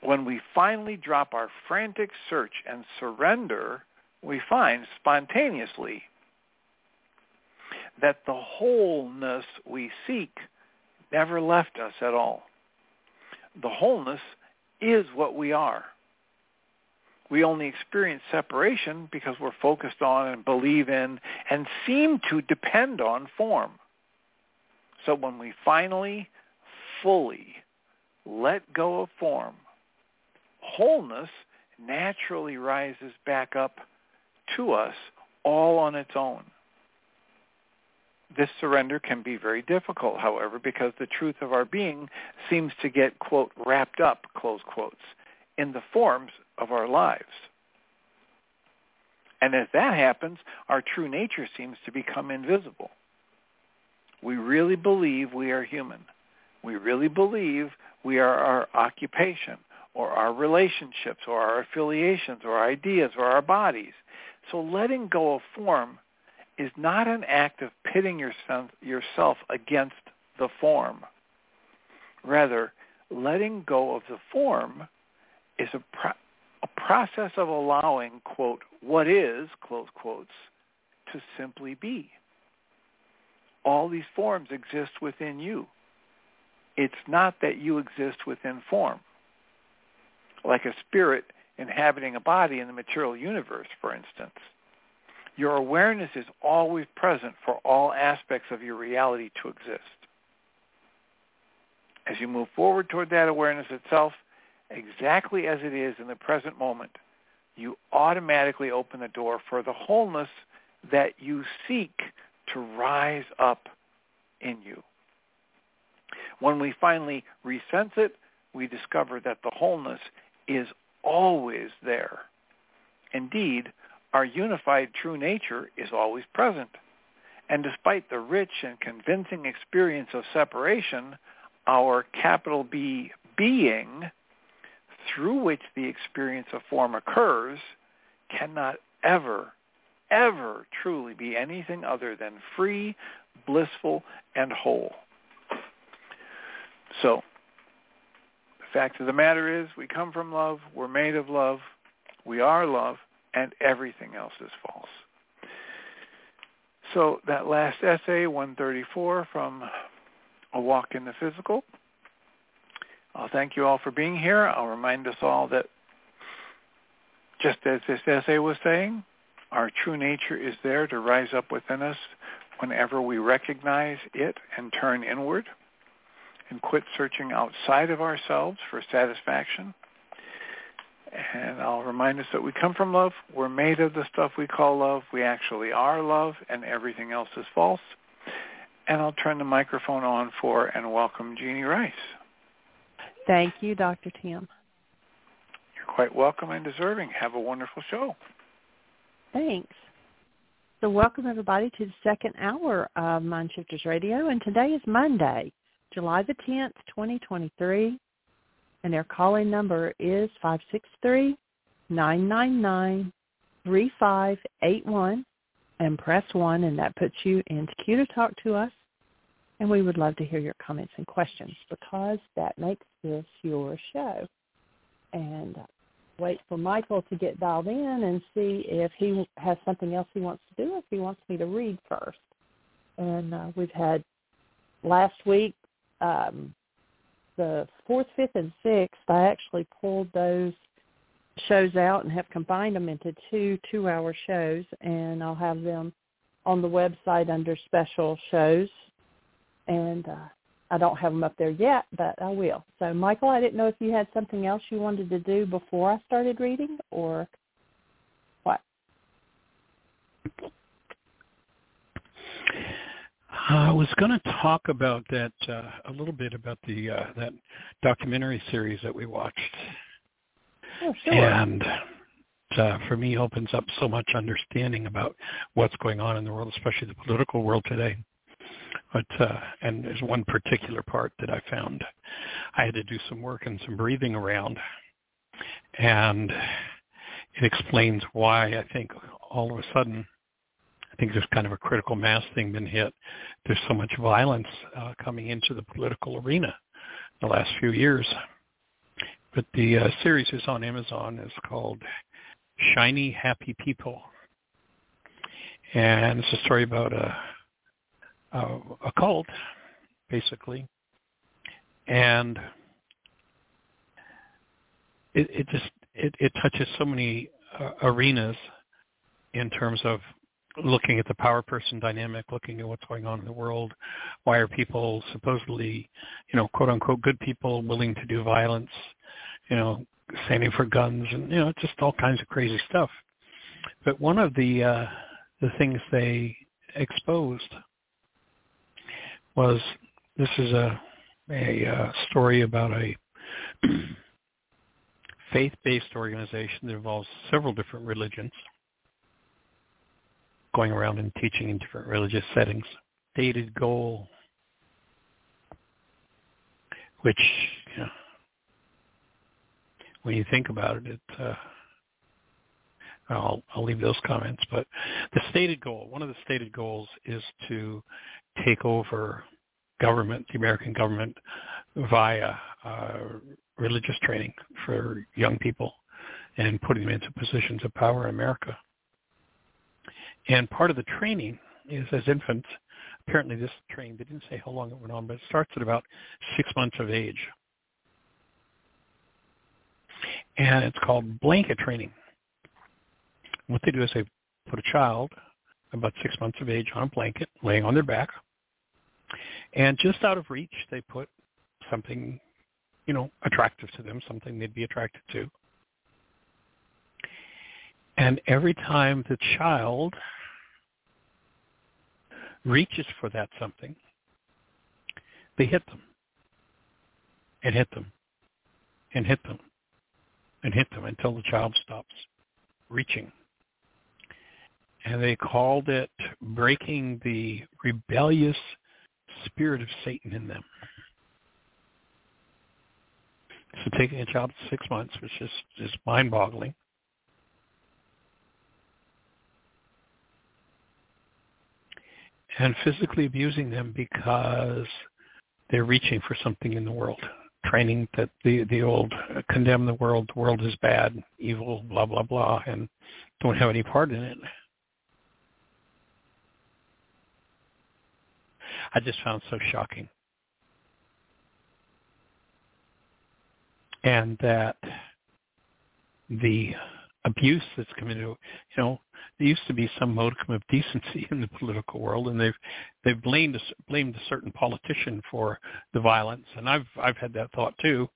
When we finally drop our frantic search and surrender, we find spontaneously that the wholeness we seek never left us at all. The wholeness is what we are. We only experience separation because we're focused on and believe in and seem to depend on form. So when we finally, fully let go of form, wholeness naturally rises back up to us all on its own. This surrender can be very difficult, however, because the truth of our being seems to get, quote, wrapped up, close quotes, in the forms of our lives. And as that happens, our true nature seems to become invisible. We really believe we are human. We really believe we are our occupation or our relationships or our affiliations or ideas or our bodies. So letting go of form is not an act of pitting yourself against the form. Rather, letting go of the form is a process of allowing, quote, what is, close quotes, to simply be. All these forms exist within you. It's not that you exist within form. Like a spirit inhabiting a body in the material universe, for instance. Your awareness is always present for all aspects of your reality to exist. As you move forward toward that awareness itself, exactly as it is in the present moment, you automatically open the door for the wholeness that you seek to rise up in you. When we finally resense it, we discover that the wholeness is always there. Indeed, our unified true nature is always present. And despite the rich and convincing experience of separation, our capital B being, through which the experience of form occurs, cannot ever, ever truly be anything other than free, blissful, and whole. So, the fact of the matter is we come from love, we're made of love, we are love, and everything else is false. So that last essay, 134 from A Walk in the Physical. I'll thank you all for being here. I'll remind us all that just as this essay was saying, our true nature is there to rise up within us whenever we recognize it and turn inward and quit searching outside of ourselves for satisfaction and I'll remind us that we come from love. We're made of the stuff we call love. We actually are love, and everything else is false. And I'll turn the microphone on for and welcome Jeanie Ryce. Thank you, Dr. Tim. You're quite welcome and deserving. Have a wonderful show. Thanks. So welcome everybody to the second hour of Mind Shifters Radio, and today is Monday, July the 10th, 2023 and their calling number is five six three nine nine nine three five eight one and press 1 and that puts you into queue to talk to us. And we would love to hear your comments and questions because that makes this your show. And wait for Michael to get dialed in and see if he has something else he wants to do, if he wants me to read first. And uh, we've had last week um, the fourth, fifth, and sixth, I actually pulled those shows out and have combined them into two two-hour shows, and I'll have them on the website under special shows. And uh, I don't have them up there yet, but I will. So, Michael, I didn't know if you had something else you wanted to do before I started reading, or what? I was going to talk about that uh, a little bit about the uh, that documentary series that we watched. Oh, sure. And uh, for me, opens up so much understanding about what's going on in the world, especially the political world today. But uh, and there's one particular part that I found I had to do some work and some breathing around, and it explains why I think all of a sudden, I think there's kind of a critical mass thing been hit. There's so much violence uh, coming into the political arena the last few years. But the uh, series is on Amazon. It's called Shiny Happy People. And it's a story about a, a, a cult, basically. And it, it just it, it touches so many uh, arenas in terms of looking at the power person dynamic, looking at what's going on in the world. Why are people supposedly, you know, quote unquote good people willing to do violence, you know, standing for guns and, you know, just all kinds of crazy stuff. But one of the, uh, the things they exposed was this is a, a uh, story about a faith-based organization that involves several different religions going around and teaching in different religious settings. Stated goal, which, you know, when you think about it, it uh, I'll, I'll leave those comments. But the stated goal, one of the stated goals is to take over government, the American government, via uh, religious training for young people and putting them into positions of power in America. And part of the training is as infants, apparently this training, they didn't say how long it went on, but it starts at about six months of age. And it's called blanket training. What they do is they put a child about six months of age on a blanket, laying on their back, and just out of reach, they put something you know, attractive to them, something they'd be attracted to. And every time the child reaches for that something, they hit them and hit them and hit them and hit them until the child stops reaching. And they called it breaking the rebellious spirit of Satan in them. So taking a child six months, which is just mind-boggling. And physically abusing them because they're reaching for something in the world, training that the the old uh, condemn the world, the world is bad, evil, blah blah blah, and don't have any part in it. I just found so shocking. and that the abuse that's into, you know, there used to be some modicum of decency in the political world, and they've they've blamed a, blamed a certain politician for the violence, and I've I've had that thought too,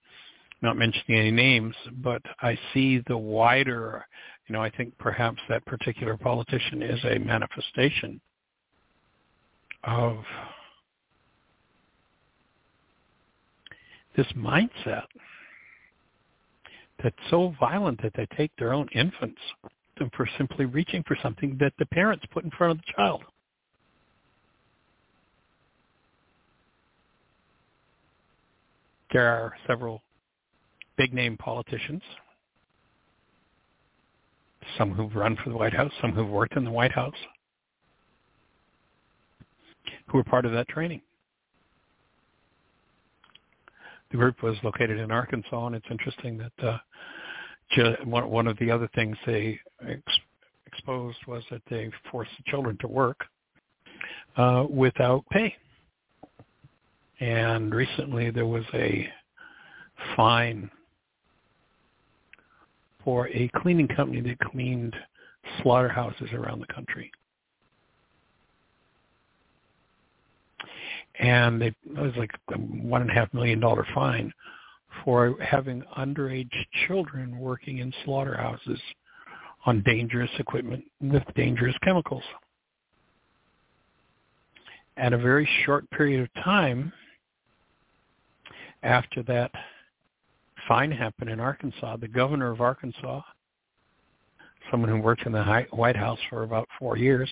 not mentioning any names, but I see the wider, you know, I think perhaps that particular politician is a manifestation of this mindset that's so violent that they take their own infants for simply reaching for something that the parents put in front of the child. There are several big-name politicians, some who've run for the White House, some who've worked in the White House, who were part of that training. The group was located in Arkansas, and it's interesting that uh, one, one of the other things they ex- exposed was that they forced the children to work uh, without pay. And recently there was a fine for a cleaning company that cleaned slaughterhouses around the country. And they, it was like a one and a half million dollar fine for having underage children working in slaughterhouses on dangerous equipment with dangerous chemicals. At a very short period of time after that fine happened in Arkansas, the governor of Arkansas, someone who worked in the White House for about four years,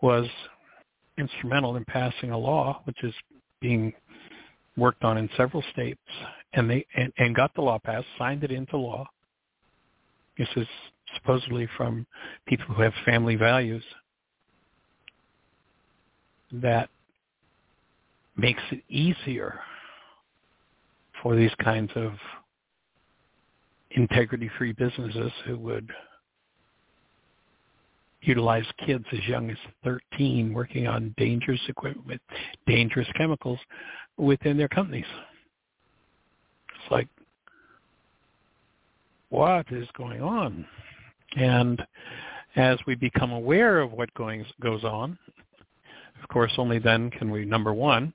was instrumental in passing a law, which is being worked on in several states, and they and, and got the law passed, signed it into law, This is supposedly from people who have family values that makes it easier for these kinds of integrity-free businesses who would utilize kids as young as 13 working on dangerous equipment dangerous chemicals within their companies. It's like, what is going on? And as we become aware of what going, goes on, of course, only then can we, number one,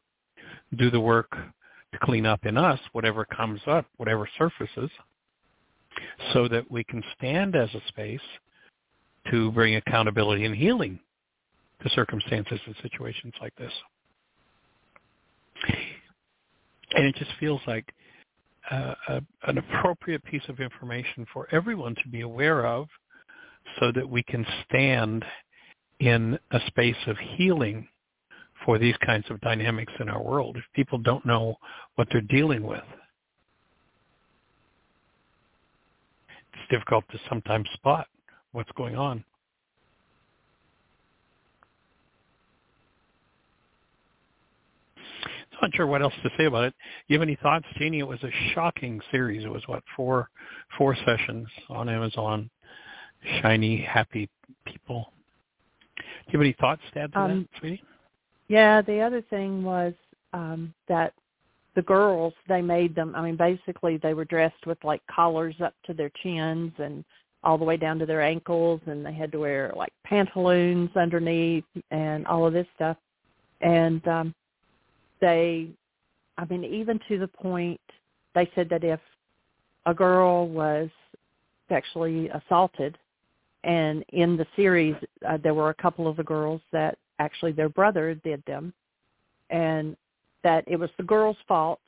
do the work to clean up in us whatever comes up, whatever surfaces, so that we can stand as a space to bring accountability and healing to circumstances and situations like this. And it just feels like uh, a, an appropriate piece of information for everyone to be aware of so that we can stand in a space of healing for these kinds of dynamics in our world if people don't know what they're dealing with. It's difficult to sometimes spot what's going on. I'm not sure what else to say about it. You have any thoughts, Jeanie? It was a shocking series. It was what four four sessions on Amazon. Shiny, happy people. Do you have any thoughts to add to um, that, sweetie? Yeah, the other thing was um that the girls they made them i mean basically they were dressed with like collars up to their chins and all the way down to their ankles and they had to wear like pantaloons underneath and all of this stuff. And um they i mean even to the point they said that if a girl was sexually assaulted and in the series uh, there were a couple of the girls that actually their brother did them and that it was the girl's fault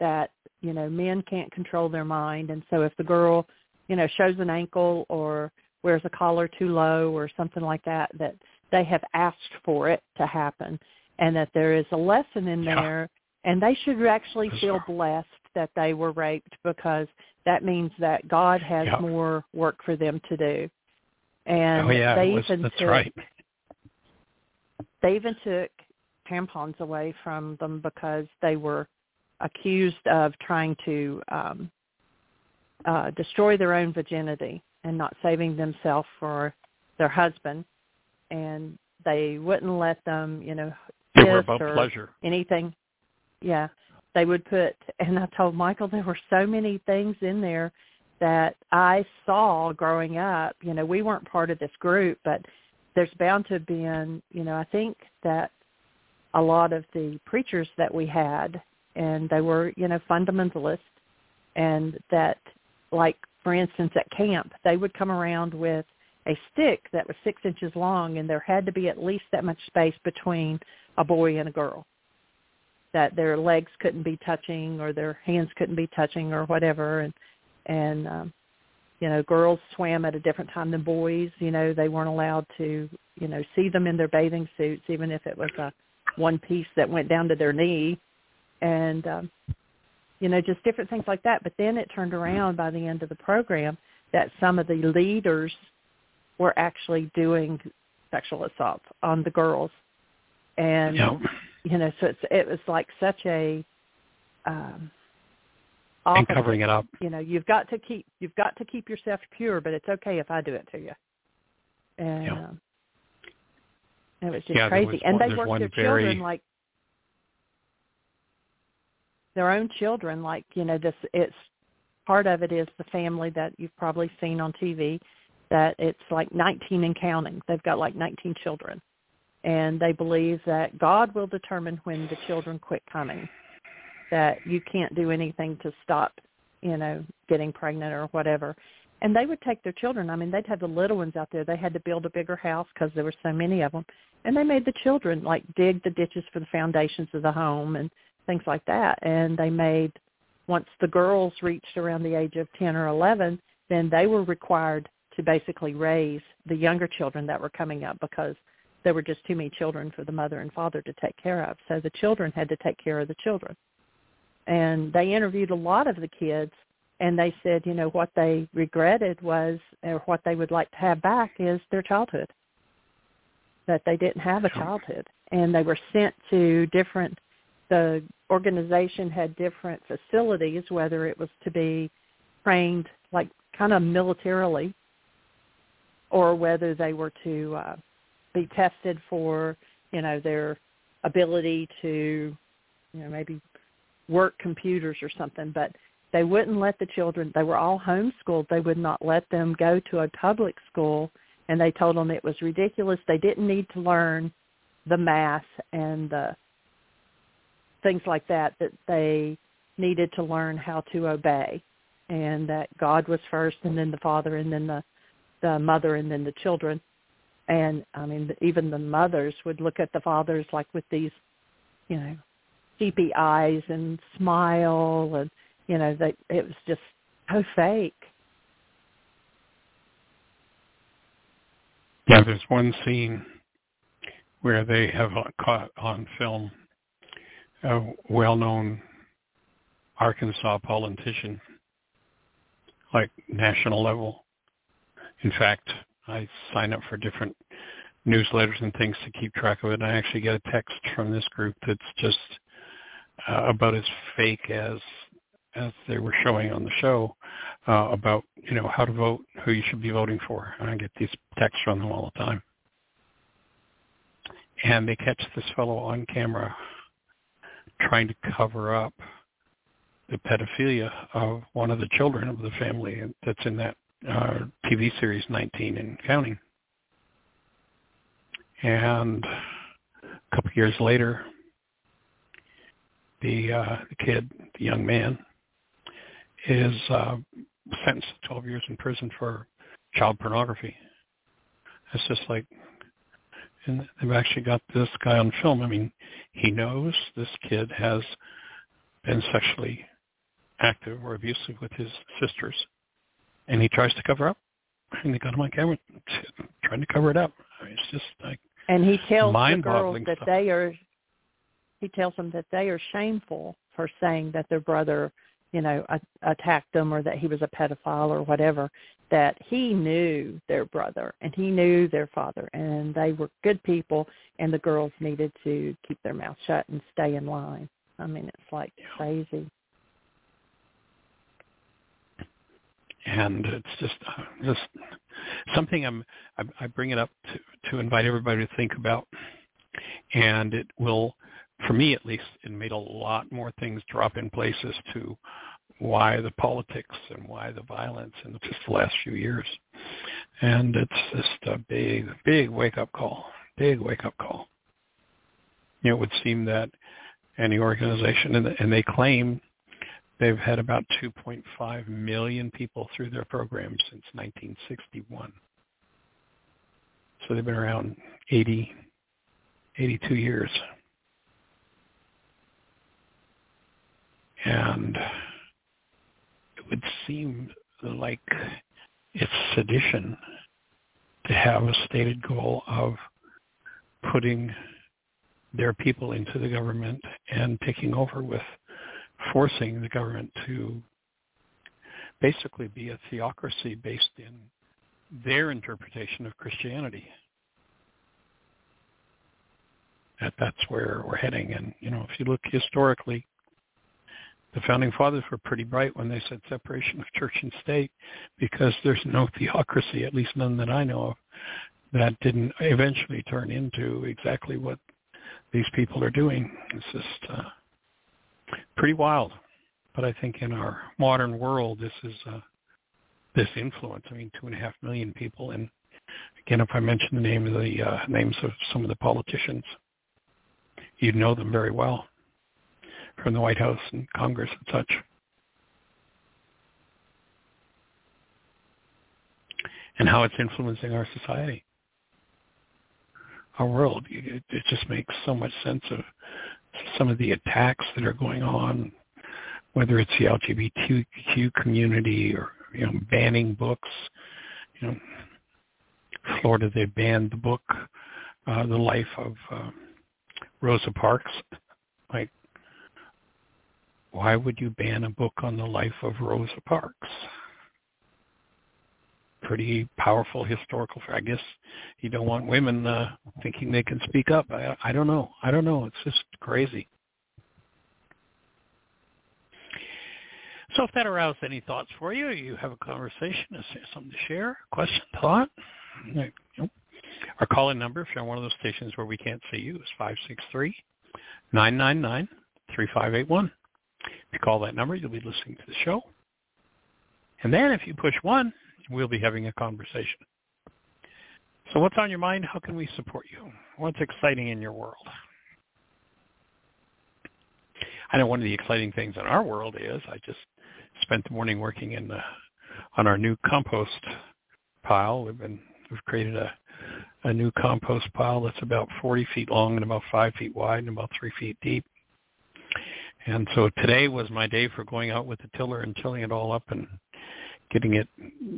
that you know men can't control their mind. And so if the girl you know shows an ankle or wears a collar too low or something like that that they have asked for it to happen and that there is a lesson in there and they should actually feel blessed that they were raped because that means that God has yeah. more work for them to do. And oh, yeah, they was, even that's took, right. They even took tampons away from them because they were accused of trying to um, uh, destroy their own virginity and not saving themselves for their husband. And they wouldn't let them, you know, they were or pleasure. anything. Yeah, they would put. And I told Michael there were so many things in there that I saw growing up. You know, we weren't part of this group, but there's bound to have been, you know, I think that a lot of the preachers that we had, and they were, you know, fundamentalists, and that, like, for instance, at camp, they would come around with a stick that was six inches long, and there had to be at least that much space between a boy and a girl. That their legs couldn't be touching, or their hands couldn't be touching, or whatever, and and um, you know girls swam at a different time than boys you know they weren't allowed to you know see them in their bathing suits even if it was a one piece that went down to their knee and um you know just different things like that but then it turned around by the end of the program that some of the leaders were actually doing sexual assault on the girls and yep. you know so it's it was like such a um and covering it up. You know, you've got to keep you've got to keep yourself pure, but it's okay if I do it to you. And yeah. um, it was just yeah, crazy. Was and they worked their very... children like their own children. Like you know, this it's part of it is the family that you've probably seen on TV. That it's like 19 and counting. They've got like 19 children, and they believe that God will determine when the children quit coming that you can't do anything to stop, you know, getting pregnant or whatever. And they would take their children. I mean, they'd have the little ones out there. They had to build a bigger house because there were so many of them. And they made the children like dig the ditches for the foundations of the home and things like that. And they made once the girls reached around the age of 10 or 11, then they were required to basically raise the younger children that were coming up because there were just too many children for the mother and father to take care of. So the children had to take care of the children and they interviewed a lot of the kids and they said, you know, what they regretted was, or what they would like to have back is their childhood. That they didn't have a childhood, and they were sent to different. The organization had different facilities, whether it was to be trained like kind of militarily, or whether they were to uh, be tested for, you know, their ability to, you know, maybe work computers or something. But they wouldn't let the children, they were all homeschooled. They would not let them go to a public school. And they told them it was ridiculous. They didn't need to learn the math and the things like that, that they needed to learn how to obey and that God was first and then the father and then the, the mother and then the children. And I mean, even the mothers would look at the fathers like with these, you know, sleepy eyes and smile and you know that it was just so fake yeah there's one scene where they have caught on film a well-known arkansas politician like national level in fact i sign up for different newsletters and things to keep track of it and i actually get a text from this group that's just uh, about as fake as as they were showing on the show uh, about you know how to vote, who you should be voting for. And I get these texts from them all the time. And they catch this fellow on camera trying to cover up the pedophilia of one of the children of the family that's in that uh, TV series 19 and counting. And a couple years later, the uh, the kid, the young man, is uh, sentenced to 12 years in prison for child pornography. It's just like, and they've actually got this guy on film. I mean, he knows this kid has been sexually active or abusive with his sisters, and he tries to cover up. And they got him on camera trying to cover it up. I mean, it's just like and he tells the girls that stuff. they are he tells them that they are shameful for saying that their brother, you know, attacked them or that he was a pedophile or whatever. That he knew their brother and he knew their father, and they were good people, and the girls needed to keep their mouth shut and stay in line. I mean, it's like crazy. and it's just uh, just something I'm I, I bring it up to to invite everybody to think about, and it will for me at least, it made a lot more things drop in places to why the politics and why the violence in just the last few years. And it's just a big, big wake-up call, big wake-up call. It would seem that any organization, and they claim they've had about 2.5 million people through their program since 1961. So they've been around 80, 82 years. And it would seem like it's sedition to have a stated goal of putting their people into the government and taking over with forcing the government to basically be a theocracy based in their interpretation of Christianity. That that's where we're heading. And you know, if you look historically, the founding fathers were pretty bright when they said separation of church and state because there's no theocracy, at least none that I know of, that didn't eventually turn into exactly what these people are doing. It's just uh, pretty wild. But I think in our modern world, this is uh, this influence. I mean, two and a half million people, and again, if I mention the name of the uh, names of some of the politicians, you'd know them very well from the White House and Congress and such. And how it's influencing our society, our world. It, it just makes so much sense of some of the attacks that are going on, whether it's the LGBTQ community or you know banning books. You know, Florida they banned the book, uh, The Life of uh, Rosa Parks. Like why would you ban a book on the life of Rosa Parks? Pretty powerful historical. I guess you don't want women uh, thinking they can speak up. I, I don't know. I don't know. It's just crazy. So if that aroused any thoughts for you, you have a conversation, something to share, question, thought, our call-in number, if you're on one of those stations where we can't see you, is 563-999-3581. If you call that number, you'll be listening to the show. And then if you push one, we'll be having a conversation. So what's on your mind? How can we support you? What's exciting in your world? I know one of the exciting things in our world is I just spent the morning working in the on our new compost pile. We've been we've created a a new compost pile that's about 40 feet long and about five feet wide and about three feet deep. And so today was my day for going out with the tiller and tilling it all up and getting it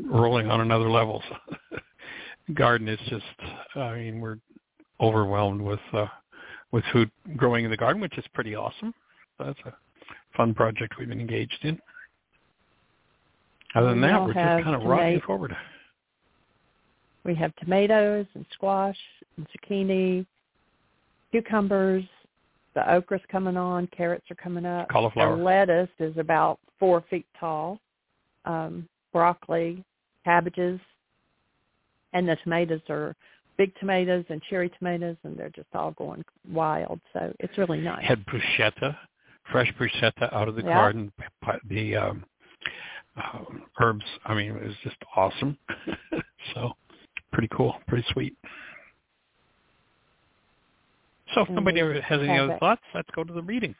rolling on another level. the garden is just, I mean, we're overwhelmed with uh, with food growing in the garden, which is pretty awesome. That's a fun project we've been engaged in. Other than that, we're just kind of rocking forward. We have tomatoes and squash and zucchini, cucumbers. The okra's coming on. Carrots are coming up. Cauliflower. The lettuce is about four feet tall. Um, broccoli, cabbages, and the tomatoes are big tomatoes and cherry tomatoes, and they're just all going wild. So it's really nice. Had bruschetta, fresh bruschetta out of the yeah. garden. The um, uh, herbs. I mean, it was just awesome. so pretty cool, pretty sweet. So if nobody has any other thoughts, let's go to the reading.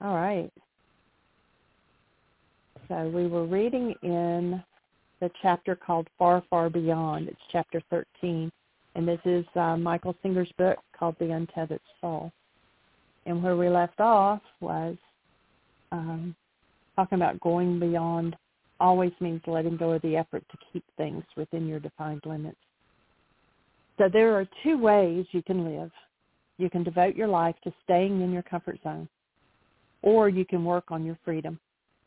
All right. So we were reading in the chapter called Far, Far Beyond. It's chapter 13. And this is uh, Michael Singer's book called The Untethered Soul. And where we left off was um, talking about going beyond always means letting go of the effort to keep things within your defined limits. So there are two ways you can live. You can devote your life to staying in your comfort zone, or you can work on your freedom.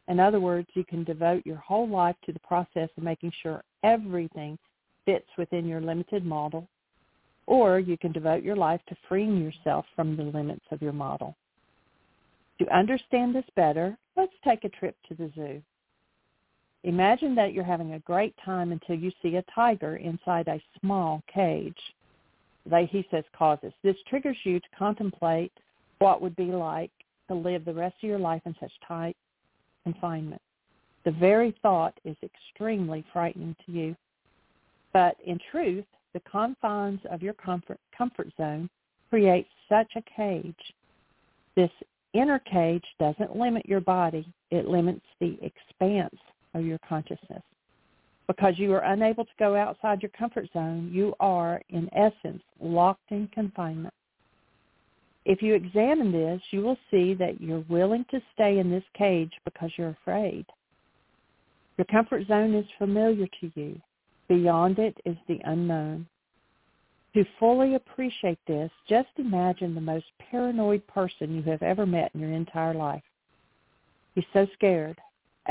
In other words, you can devote your whole life to the process of making sure everything fits within your limited model, or you can devote your life to freeing yourself from the limits of your model. To understand this better, let's take a trip to the zoo. Imagine that you're having a great time until you see a tiger inside a small cage. They, he says, causes. This triggers you to contemplate what would be like to live the rest of your life in such tight confinement. The very thought is extremely frightening to you. But in truth, the confines of your comfort, comfort zone create such a cage. This inner cage doesn't limit your body. It limits the expanse of your consciousness. Because you are unable to go outside your comfort zone, you are, in essence, locked in confinement. If you examine this, you will see that you're willing to stay in this cage because you're afraid. Your comfort zone is familiar to you. Beyond it is the unknown. To fully appreciate this, just imagine the most paranoid person you have ever met in your entire life. He's so scared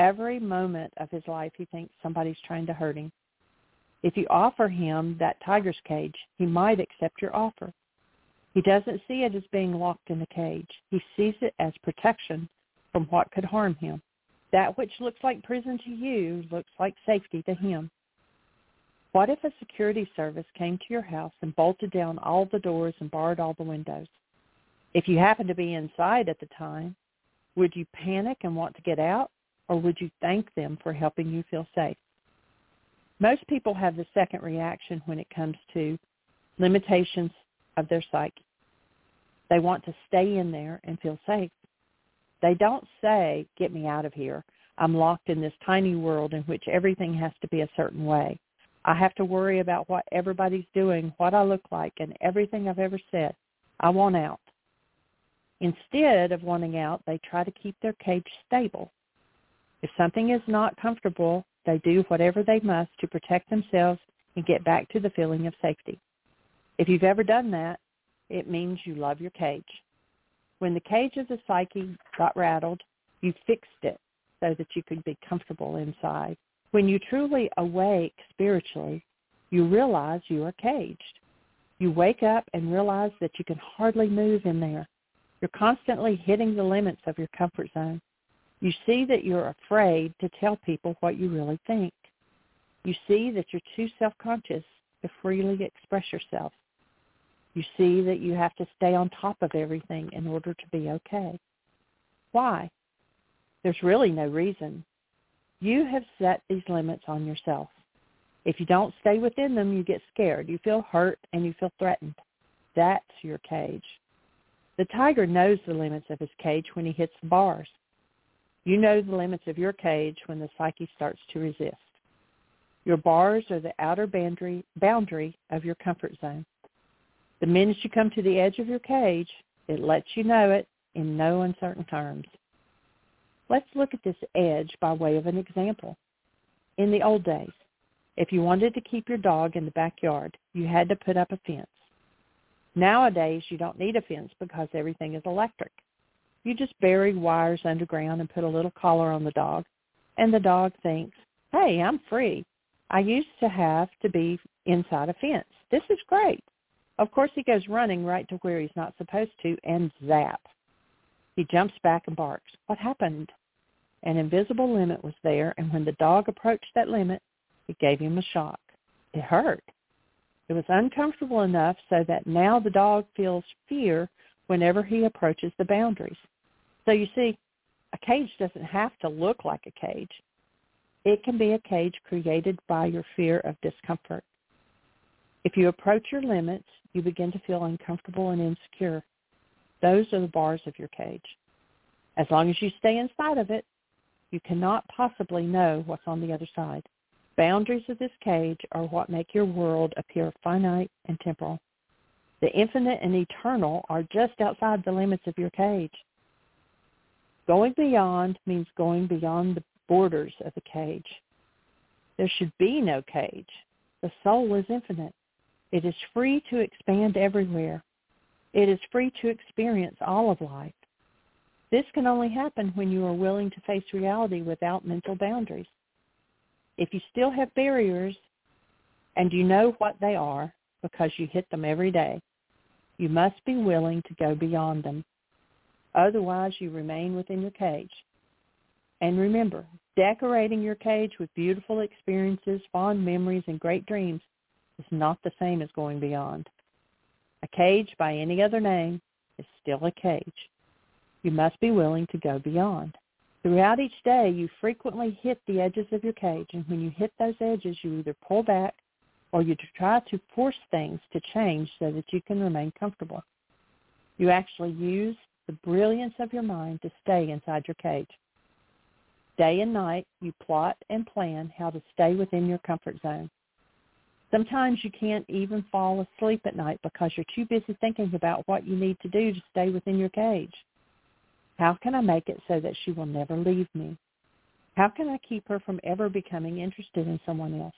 Every moment of his life he thinks somebody's trying to hurt him. If you offer him that tiger's cage, he might accept your offer. He doesn't see it as being locked in a cage. He sees it as protection from what could harm him. That which looks like prison to you looks like safety to him. What if a security service came to your house and bolted down all the doors and barred all the windows? If you happened to be inside at the time, would you panic and want to get out? Or would you thank them for helping you feel safe? Most people have the second reaction when it comes to limitations of their psyche. They want to stay in there and feel safe. They don't say, get me out of here. I'm locked in this tiny world in which everything has to be a certain way. I have to worry about what everybody's doing, what I look like, and everything I've ever said. I want out. Instead of wanting out, they try to keep their cage stable if something is not comfortable, they do whatever they must to protect themselves and get back to the feeling of safety. If you've ever done that, it means you love your cage. When the cage of the psyche got rattled, you fixed it so that you could be comfortable inside. When you truly awake spiritually, you realize you are caged. You wake up and realize that you can hardly move in there. You're constantly hitting the limits of your comfort zone. You see that you're afraid to tell people what you really think. You see that you're too self-conscious to freely express yourself. You see that you have to stay on top of everything in order to be okay. Why? There's really no reason. You have set these limits on yourself. If you don't stay within them, you get scared. You feel hurt and you feel threatened. That's your cage. The tiger knows the limits of his cage when he hits the bars. You know the limits of your cage when the psyche starts to resist. Your bars are the outer boundary, boundary of your comfort zone. The minute you come to the edge of your cage, it lets you know it in no uncertain terms. Let's look at this edge by way of an example. In the old days, if you wanted to keep your dog in the backyard, you had to put up a fence. Nowadays, you don't need a fence because everything is electric. You just bury wires underground and put a little collar on the dog, and the dog thinks, hey, I'm free. I used to have to be inside a fence. This is great. Of course, he goes running right to where he's not supposed to and zap. He jumps back and barks. What happened? An invisible limit was there, and when the dog approached that limit, it gave him a shock. It hurt. It was uncomfortable enough so that now the dog feels fear whenever he approaches the boundaries. So you see, a cage doesn't have to look like a cage. It can be a cage created by your fear of discomfort. If you approach your limits, you begin to feel uncomfortable and insecure. Those are the bars of your cage. As long as you stay inside of it, you cannot possibly know what's on the other side. Boundaries of this cage are what make your world appear finite and temporal. The infinite and eternal are just outside the limits of your cage. Going beyond means going beyond the borders of the cage. There should be no cage. The soul is infinite. It is free to expand everywhere. It is free to experience all of life. This can only happen when you are willing to face reality without mental boundaries. If you still have barriers and you know what they are because you hit them every day, you must be willing to go beyond them. Otherwise, you remain within your cage. And remember, decorating your cage with beautiful experiences, fond memories, and great dreams is not the same as going beyond. A cage by any other name is still a cage you must be willing to go beyond. Throughout each day, you frequently hit the edges of your cage, and when you hit those edges, you either pull back or you try to force things to change so that you can remain comfortable. You actually use the brilliance of your mind to stay inside your cage. Day and night, you plot and plan how to stay within your comfort zone. Sometimes you can't even fall asleep at night because you're too busy thinking about what you need to do to stay within your cage. How can I make it so that she will never leave me? How can I keep her from ever becoming interested in someone else?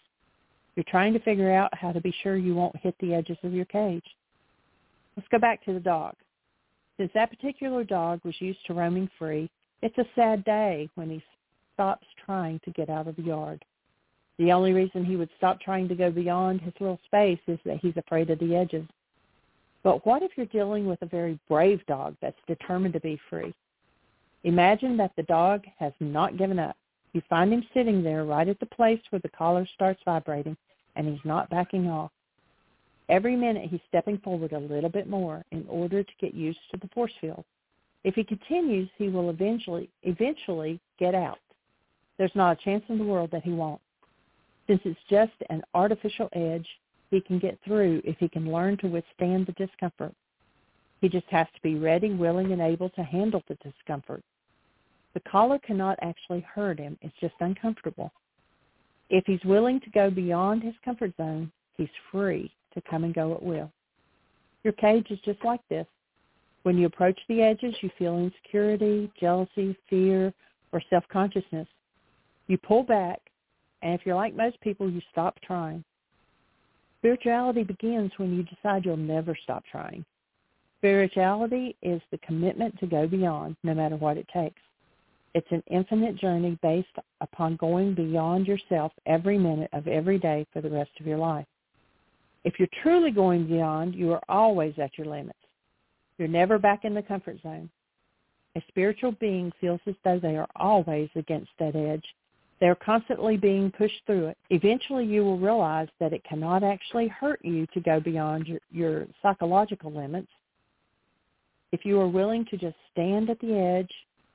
You're trying to figure out how to be sure you won't hit the edges of your cage. Let's go back to the dog. Since that particular dog was used to roaming free, it's a sad day when he stops trying to get out of the yard. The only reason he would stop trying to go beyond his little space is that he's afraid of the edges. But what if you're dealing with a very brave dog that's determined to be free? Imagine that the dog has not given up. You find him sitting there right at the place where the collar starts vibrating, and he's not backing off. Every minute he's stepping forward a little bit more in order to get used to the force field. If he continues, he will eventually eventually get out. There's not a chance in the world that he won't. Since it's just an artificial edge, he can get through if he can learn to withstand the discomfort. He just has to be ready, willing, and able to handle the discomfort. The collar cannot actually hurt him. It's just uncomfortable. If he's willing to go beyond his comfort zone, he's free to come and go at will. Your cage is just like this. When you approach the edges, you feel insecurity, jealousy, fear, or self-consciousness. You pull back, and if you're like most people, you stop trying. Spirituality begins when you decide you'll never stop trying. Spirituality is the commitment to go beyond, no matter what it takes. It's an infinite journey based upon going beyond yourself every minute of every day for the rest of your life. If you're truly going beyond, you are always at your limits. You're never back in the comfort zone. A spiritual being feels as though they are always against that edge. They are constantly being pushed through it. Eventually you will realize that it cannot actually hurt you to go beyond your, your psychological limits. If you are willing to just stand at the edge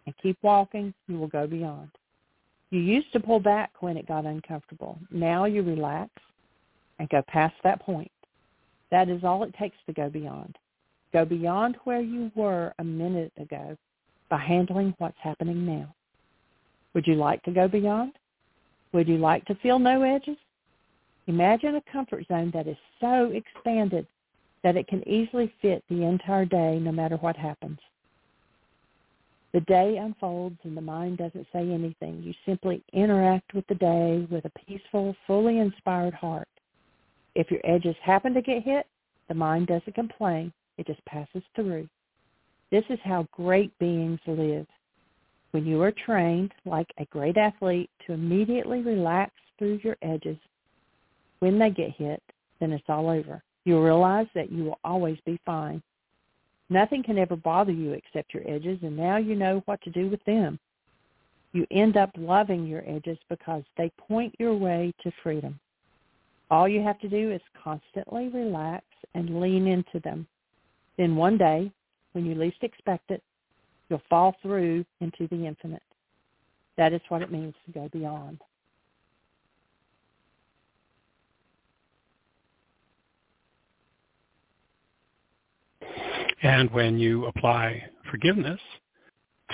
and keep walking, you will go beyond. You used to pull back when it got uncomfortable. Now you relax and go past that point. That is all it takes to go beyond. Go beyond where you were a minute ago by handling what's happening now. Would you like to go beyond? Would you like to feel no edges? Imagine a comfort zone that is so expanded that it can easily fit the entire day no matter what happens. The day unfolds and the mind doesn't say anything. You simply interact with the day with a peaceful, fully inspired heart. If your edges happen to get hit, the mind doesn't complain. It just passes through. This is how great beings live. When you are trained, like a great athlete, to immediately relax through your edges, when they get hit, then it's all over. You'll realize that you will always be fine. Nothing can ever bother you except your edges, and now you know what to do with them. You end up loving your edges because they point your way to freedom. All you have to do is constantly relax and lean into them. Then one day, when you least expect it, you'll fall through into the infinite. That is what it means to go beyond. And when you apply forgiveness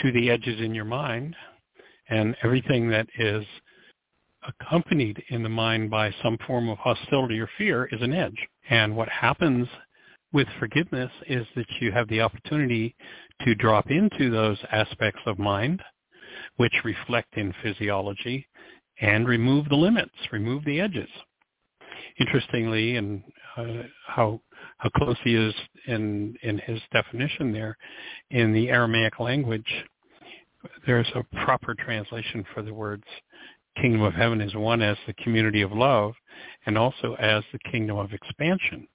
to the edges in your mind and everything that is accompanied in the mind by some form of hostility or fear is an edge. And what happens with forgiveness is that you have the opportunity to drop into those aspects of mind which reflect in physiology and remove the limits, remove the edges. Interestingly, and Uh, how how close he is in in his definition there, in the Aramaic language, there's a proper translation for the words kingdom of heaven is one as the community of love and also as the kingdom of expansion.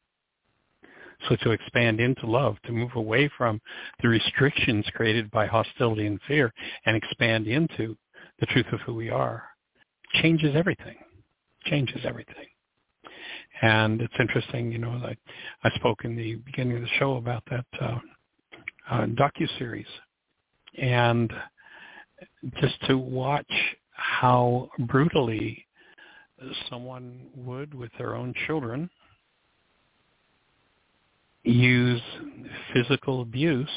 So to expand into love, to move away from the restrictions created by hostility and fear and expand into the truth of who we are changes everything, changes everything. And it's interesting, you know, I, I spoke in the beginning of the show about that uh, uh, docu-series. And just to watch how brutally someone would with their own children use physical abuse.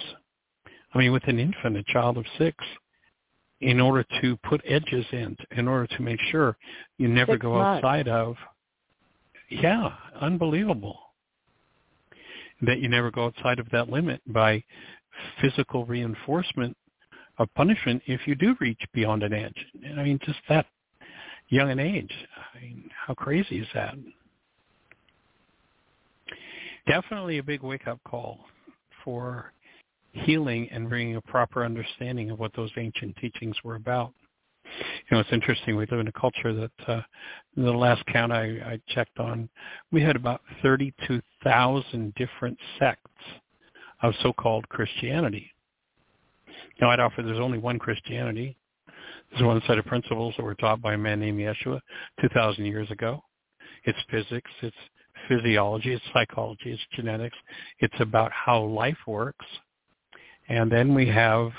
I mean, with an infant, a child of six, in order to put edges in, in order to make sure you never six go months. outside of. Yeah, unbelievable. That you never go outside of that limit by physical reinforcement of punishment if you do reach beyond an edge. I mean, just that young an age. I mean, how crazy is that? Definitely a big wake-up call for healing and bringing a proper understanding of what those ancient teachings were about. You know, it's interesting. We live in a culture that uh, the last count I, I checked on, we had about 32,000 different sects of so-called Christianity. Now, I'd offer there's only one Christianity. There's one set of principles that were taught by a man named Yeshua 2,000 years ago. It's physics, it's physiology, it's psychology, it's genetics. It's about how life works. And then we have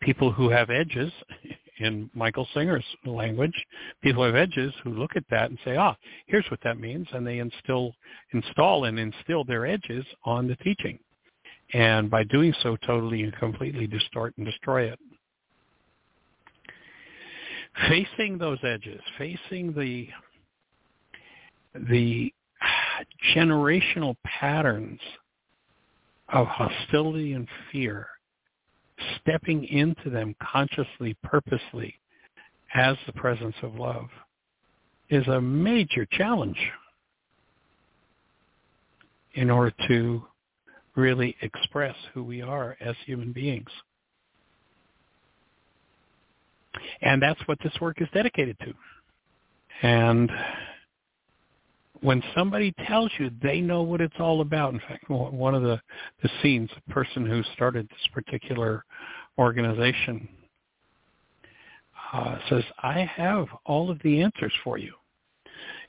people who have edges, in Michael Singer's language, people have edges who look at that and say, ah, here's what that means, and they instill, install and instill their edges on the teaching. And by doing so, totally and completely distort and destroy it. Facing those edges, facing the the generational patterns of hostility and fear, stepping into them consciously, purposely, as the presence of love, is a major challenge in order to really express who we are as human beings. And that's what this work is dedicated to. And when somebody tells you they know what it's all about, in fact, one of the, the scenes, the person who started this particular organization uh, says, I have all of the answers for you.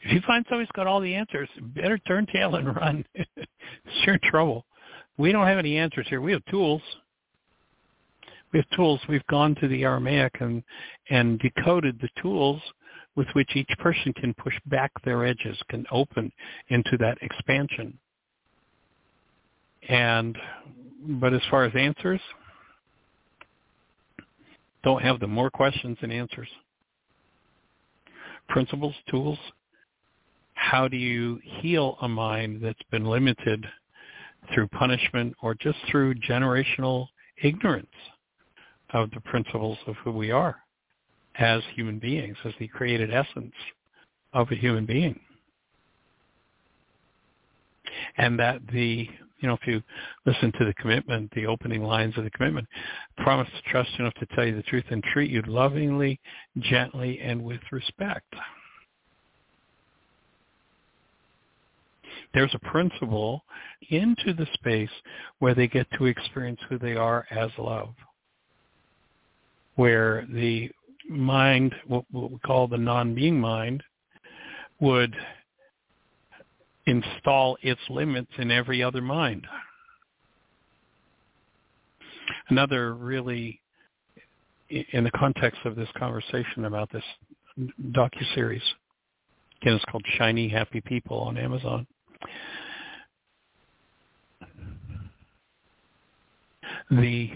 If you find somebody's got all the answers, better turn tail and run. You're in trouble. We don't have any answers here. We have tools. We have tools. We've gone to the Aramaic and, and decoded the tools with which each person can push back their edges, can open into that expansion. And, but as far as answers, don't have them. More questions than answers. Principles, tools. How do you heal a mind that's been limited through punishment or just through generational ignorance of the principles of who we are as human beings, as the created essence of a human being? And that the you know, if you listen to the commitment, the opening lines of the commitment, promise to trust enough to tell you the truth and treat you lovingly, gently, and with respect. There's a principle into the space where they get to experience who they are as love, where the mind, what we call the non-being mind, would install its limits in every other mind. Another really, in the context of this conversation about this docu-series, again, it's called Shiny Happy People on Amazon. The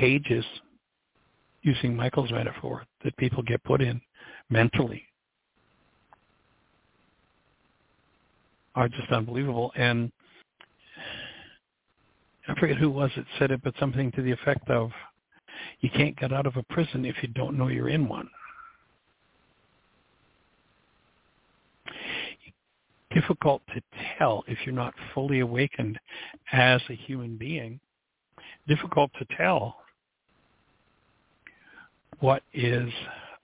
cages, using Michael's metaphor, that people get put in mentally are just unbelievable. And I forget who was it said it, but something to the effect of, you can't get out of a prison if you don't know you're in one. Difficult to tell if you're not fully awakened as a human being. Difficult to tell what is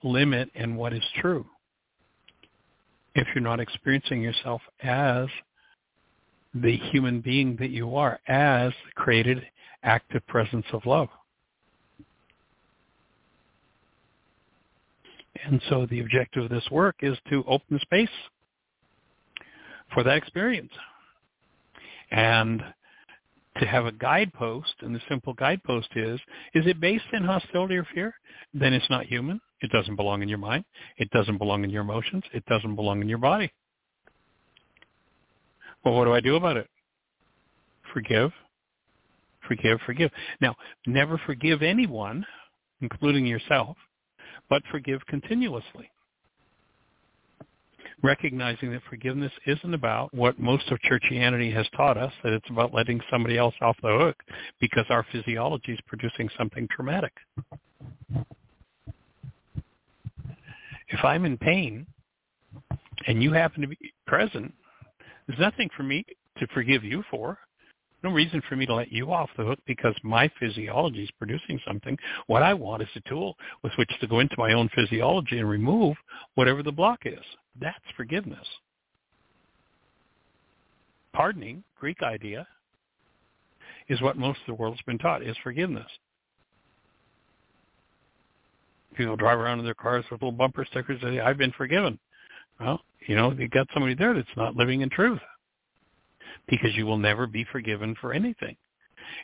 limit and what is true if you're not experiencing yourself as the human being that you are, as the created active presence of love. And so the objective of this work is to open space for that experience. And to have a guidepost, and the simple guidepost is, is it based in hostility or fear? Then it's not human. It doesn't belong in your mind. It doesn't belong in your emotions. It doesn't belong in your body. Well, what do I do about it? Forgive, forgive, forgive. Now, never forgive anyone, including yourself, but forgive continuously. Recognizing that forgiveness isn't about what most of churchianity has taught us, that it's about letting somebody else off the hook because our physiology is producing something traumatic. if I'm in pain and you happen to be present, there's nothing for me to forgive you for. No reason for me to let you off the hook because my physiology is producing something. What I want is a tool with which to go into my own physiology and remove whatever the block is. That's forgiveness. Pardoning, Greek idea, is what most of the world's been taught, is forgiveness. People drive around in their cars with little bumper stickers that say, I've been forgiven. Well, you know, you got somebody there that's not living in truth because you will never be forgiven for anything.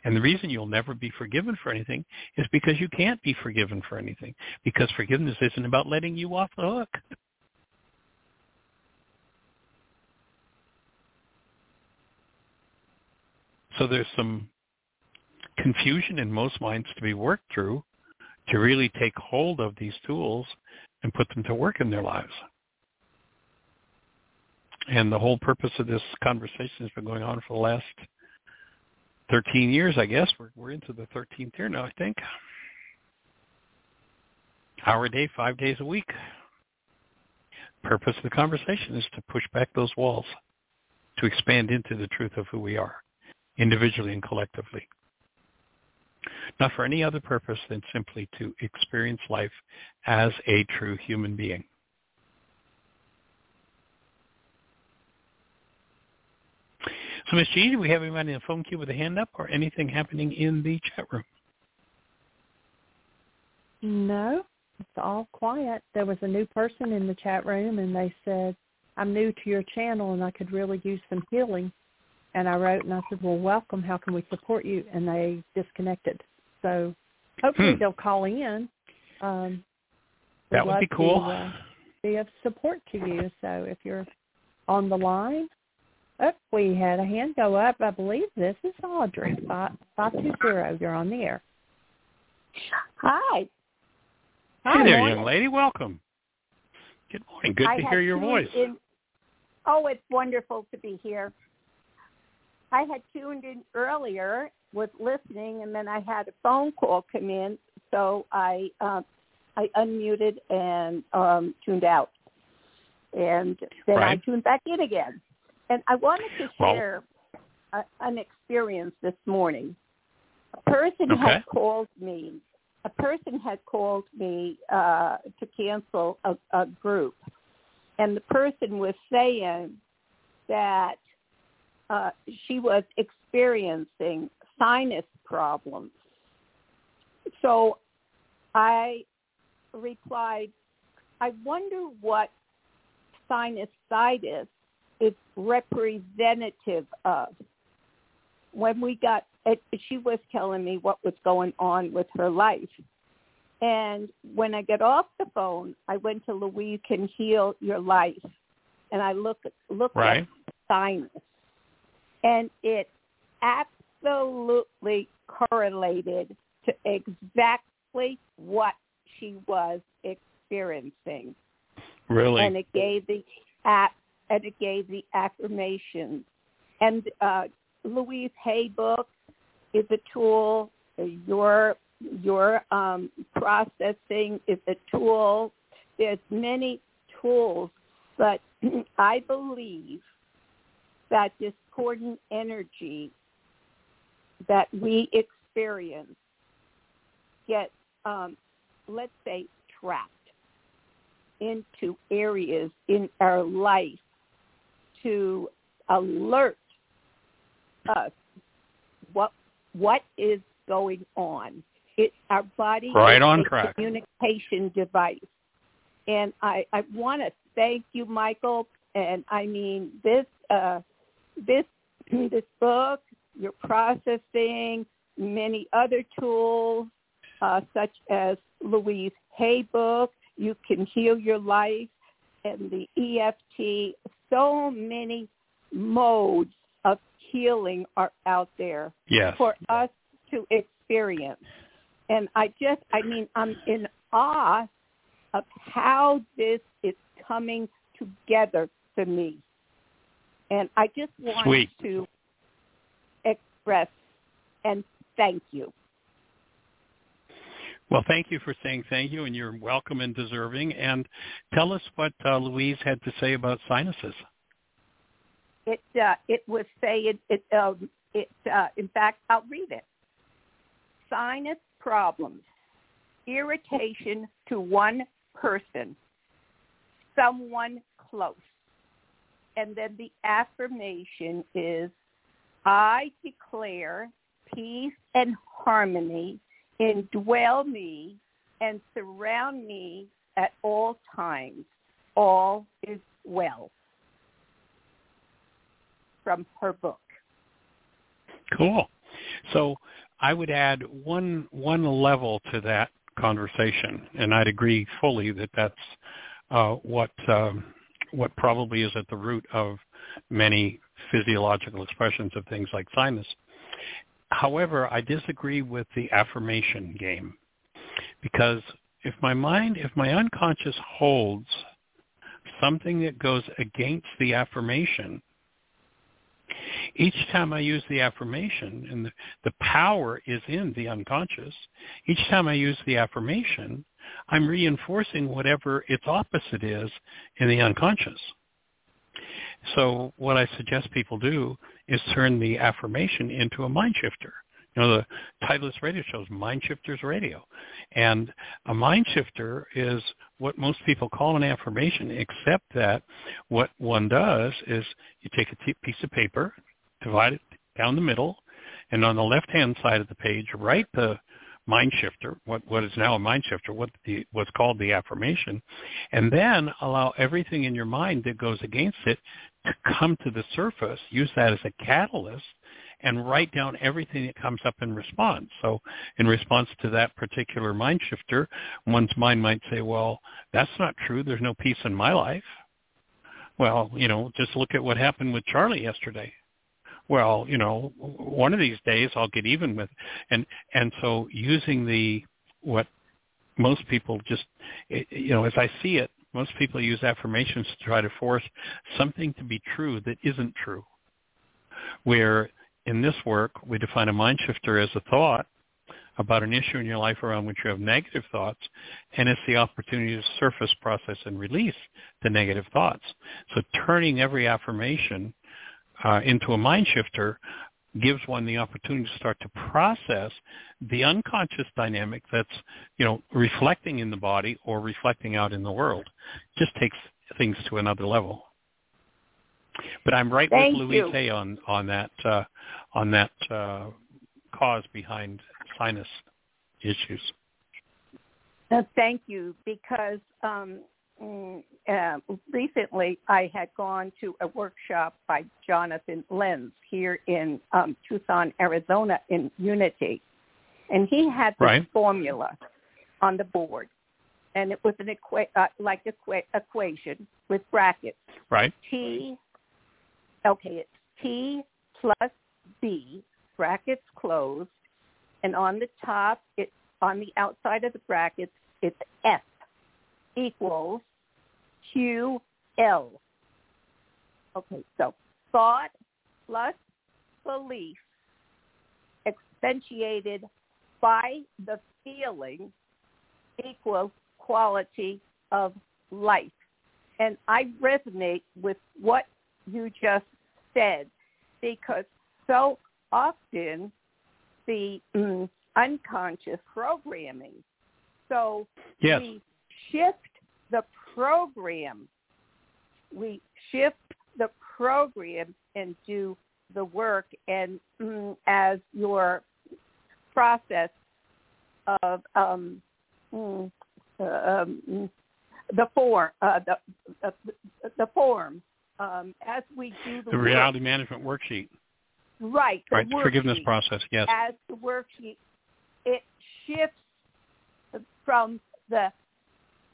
And the reason you'll never be forgiven for anything is because you can't be forgiven for anything because forgiveness isn't about letting you off the hook. So there's some confusion in most minds to be worked through to really take hold of these tools and put them to work in their lives. And the whole purpose of this conversation has been going on for the last 13 years, I guess. We're, we're into the 13th year now, I think. Hour a day, five days a week. Purpose of the conversation is to push back those walls to expand into the truth of who we are, individually and collectively. Not for any other purpose than simply to experience life as a true human being. So, Ms. G, do we have anybody in the phone queue with a hand up or anything happening in the chat room? No, it's all quiet. There was a new person in the chat room, and they said, I'm new to your channel, and I could really use some healing. And I wrote, and I said, well, welcome. How can we support you? And they disconnected. So hopefully Hmm. they'll call in. Um, That we'd be cool. To, uh, be of support to you. So if you're on the line, oh, we had a hand go up. I believe this is Audrey. Five five two zero. You're on the air. Hi. Hey Hi, there, morning. young lady. Welcome. Good morning. Good I to hear your voice. in- Oh, it's wonderful to be here. I had tuned in earlier, was listening, and then I had a phone call come in, so I uh, I unmuted and um, tuned out, and then I tuned back in again. And I wanted to Well- share a, an experience this morning. A person Okay. had called me. A person had called me uh, to cancel a, a group, and the person was saying that uh, she was experiencing sinus problems. So I replied, I wonder what sinusitis is representative of. When we got, it, she was telling me what was going on with her life. And when I get off the phone, I went to Louise Can Heal Your Life, and I look looked Right. at sinus, and it absolutely correlated to exactly what she was experiencing, Really? and it gave the app and it gave the affirmations. And uh, Louise Hay book is a tool. Your your um, processing is a tool. There's many tools, but I believe that discordant energy that we experience get, um, let's say, trapped into areas in our life to alert us what what is going on. It our body Right on track. communication device. And I, I want to thank you, Michael. And I mean this uh, this this book, your processing, many other tools uh, such as Louise Hay book, You Can Heal Your Life, and the EFT. So many modes of healing are out there yes. for us to experience. And I just, I mean, I'm in awe of how this is coming together for me. And I just want Sweet. to express and thank you. Well, thank you for saying thank you, and you're welcome and deserving. And tell us what uh, Louise had to say about sinuses. It uh, it was saying it um, it uh, in fact I'll read it. Sinus problems, irritation to one person, someone close, and then the affirmation is, I declare peace and harmony indwell me and surround me at all times. All is well from her book. Cool. So I would add one one level to that conversation, and I'd agree fully that that's uh, what um, what probably is at the root of many physiological expressions of things like sinus. However, I disagree with the affirmation game because if my mind, if my unconscious holds something that goes against the affirmation, each time I use the affirmation, and the, the power is in the unconscious, each time I use the affirmation, I'm reinforcing whatever its opposite is in the unconscious. So what I suggest people do is turn the affirmation into a mind shifter. You know, the Titleist radio show is Mind Shifters Radio. And a mind shifter is what most people call an affirmation, except that what one does is you take a t- piece of paper, divide it down the middle, and on the left-hand side of the page, write the mind shifter, what, what is now a mind shifter, what the, what's called the affirmation, and then allow everything in your mind that goes against it to come to the surface, use that as a catalyst, and write down everything that comes up in response. So in response to that particular mind shifter, one's mind might say, well, that's not true. There's no peace in my life. Well, you know, just look at what happened with Charlie yesterday well, you know, one of these days I'll get even with, and and so using the what most people just, you know, as I see it, most people use affirmations to try to force something to be true that isn't true. Where in this work we define a mind shifter as a thought about an issue in your life around which you have negative thoughts, and it's the opportunity to surface, process, and release the negative thoughts. So turning every affirmation uh, into a mind shifter gives one the opportunity to start to process the unconscious dynamic that's, you know, reflecting in the body or reflecting out in the world. Just takes things to another level. But I'm right Thank with. Louise on on that uh, on that uh, cause behind sinus issues. Thank you, because um, uh, recently I had gone to a workshop by Jonathan Lenz here in um, Tucson, Arizona, in Unity, and he had this Right. formula on the board, and it was an equa- uh, like equa- equation with brackets. Right? T, okay, it's T plus B, brackets closed, and on the top, it on the outside of the brackets, it's F equals QL. Okay, so thought plus belief accentuated by the feeling equals quality of life. And I resonate with what you just said because so often the mm, unconscious programming. So Yes. we shift the program. We shift the program and do the work and mm, as your process of um, mm, uh, um, the form, uh, the, uh, the form, um, as we do the, The work, reality management worksheet. right, the Right. The forgiveness process. Yes. as the worksheet, it shifts from the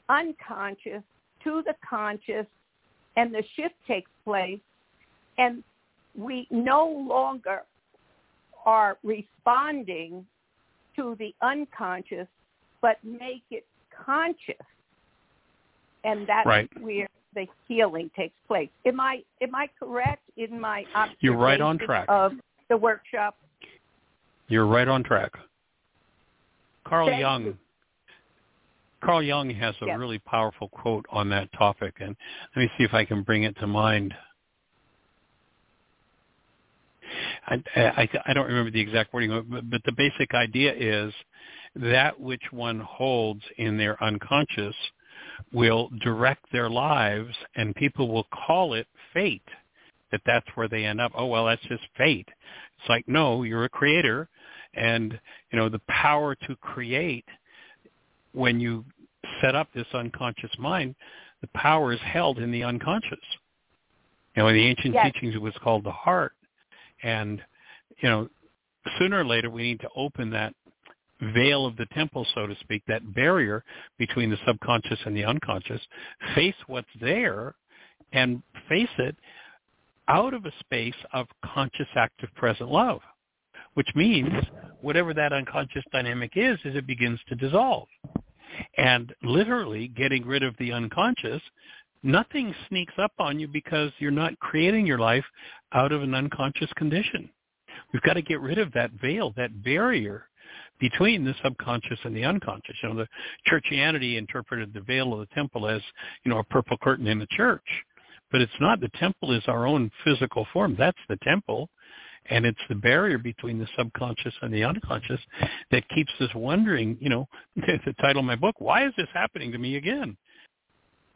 unconscious to the conscious, and the shift takes place, and we no longer are responding to the unconscious, but make it conscious, and that's Right. where the healing takes place. Am I am I correct in my observation You're right on track. of the workshop? You're right on track. Carl Thank Jung. you. Carl Jung has a really powerful quote on that topic, and let me see if I can bring it to mind. I, I, I don't remember the exact wording, but, but the basic idea is that which one holds in their unconscious will direct their lives, and people will call it fate. That that's where they end up. Oh well, that's just fate. It's like no, you're a creator, and you know the power to create when you set up this unconscious mind, the power is held in the unconscious. You know, in the ancient Yes. teachings, it was called the heart, and you know, sooner or later we need to open that veil of the temple, so to speak, that barrier between the subconscious and the unconscious, face what's there, and face it out of a space of conscious, active, present love, which means whatever that unconscious dynamic is, is it begins to dissolve. And literally getting rid of the unconscious, nothing sneaks up on you because you're not creating your life out of an unconscious condition. We've got to get rid of that veil, that barrier between the subconscious and the unconscious. You know, the churchianity interpreted the veil of the temple as, you know, a purple curtain in the church. but it's not. The temple is our own physical form. That's the temple. And it's the barrier between the subconscious and the unconscious that keeps us wondering, you know, the title of my book, why is this happening to me again?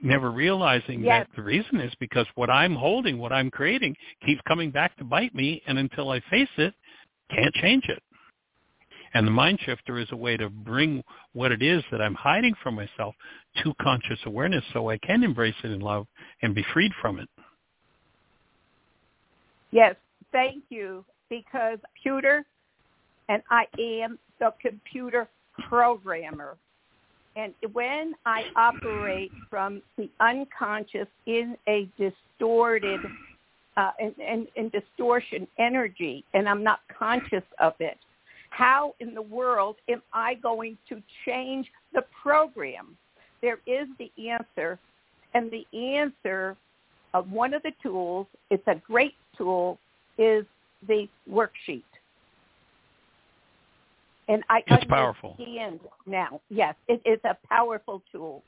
Never realizing yes. that the reason is because what I'm holding, what I'm creating, keeps coming back to bite me, and until I face it, can't change it. And the mind shifter is a way to bring what it is that I'm hiding from myself to conscious awareness so I can embrace it in love and be freed from it. Yes, thank you. Because computer, and I am the computer programmer. And when I operate from the unconscious in a distorted uh, and, distortion energy, and I'm not conscious of it, how in the world am I going to change the program? There is the answer, and the answer of one of the tools, it's a great tool, is the worksheet. And I it's powerful. now. Yes, it is a powerful tool.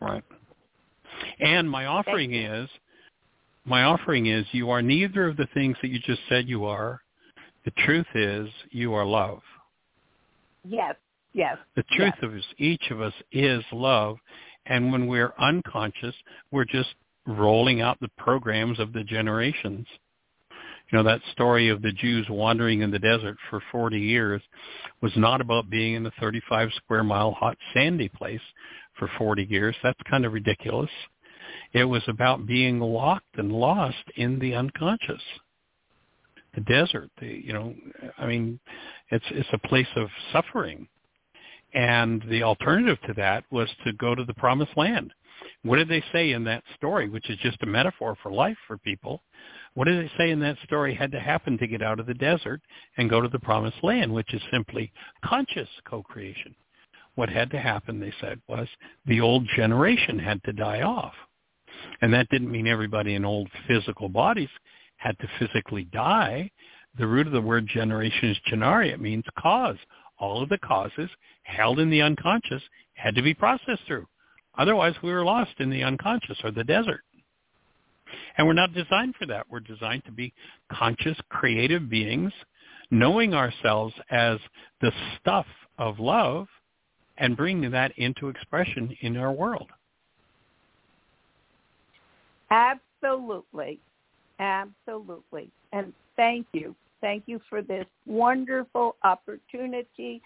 Right. And my offering is, my offering is, you are neither of the things that you just said you are, the truth is you are love. Yes, yes. The truth yes. of each of us is love. And when we're unconscious, we're just rolling out the programs of the generations. You know, that story of the Jews wandering in the desert for 40 years was not about being in a 35 square mile hot sandy place for 40 years. That's kind of ridiculous. It was about being locked and lost in the unconscious the desert. The, you know, I mean, it's it's a place of suffering, and the alternative to that was to go to the promised land. What did they say in that story, which is just a metaphor for life for people? What did they say in that story had to happen to get out of the desert and go to the promised land, which is simply conscious co-creation? What had to happen, they said, was the old generation had to die off. And that didn't mean everybody in old physical bodies had to physically die, the root of the word generation is genari. It means cause. All of the causes held in the unconscious had to be processed through. Otherwise, we were lost in the unconscious or the desert. And we're not designed for that. We're designed to be conscious, creative beings, knowing ourselves as the stuff of love and bringing that into expression in our world. Absolutely. Absolutely. And thank you. Thank you for this wonderful opportunity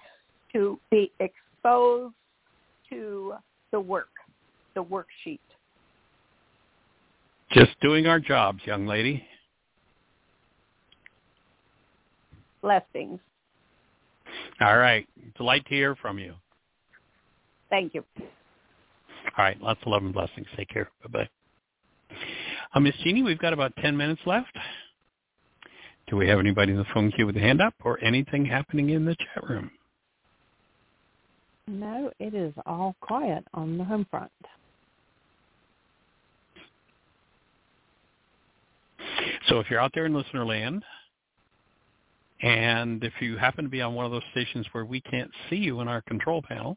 to be exposed to the work, the worksheet. Just doing our jobs, young lady. Blessings. All right. Delight to hear from you. Thank you. All right. Lots of love and blessings. Take care. Bye-bye. Uh, Miss Jeanie, we've got about 10 minutes left. Do we have anybody in the phone queue with a hand up or anything happening in the chat room? No, it is all quiet on the home front. So if you're out there in listener land, and if you happen to be on one of those stations where we can't see you in our control panel,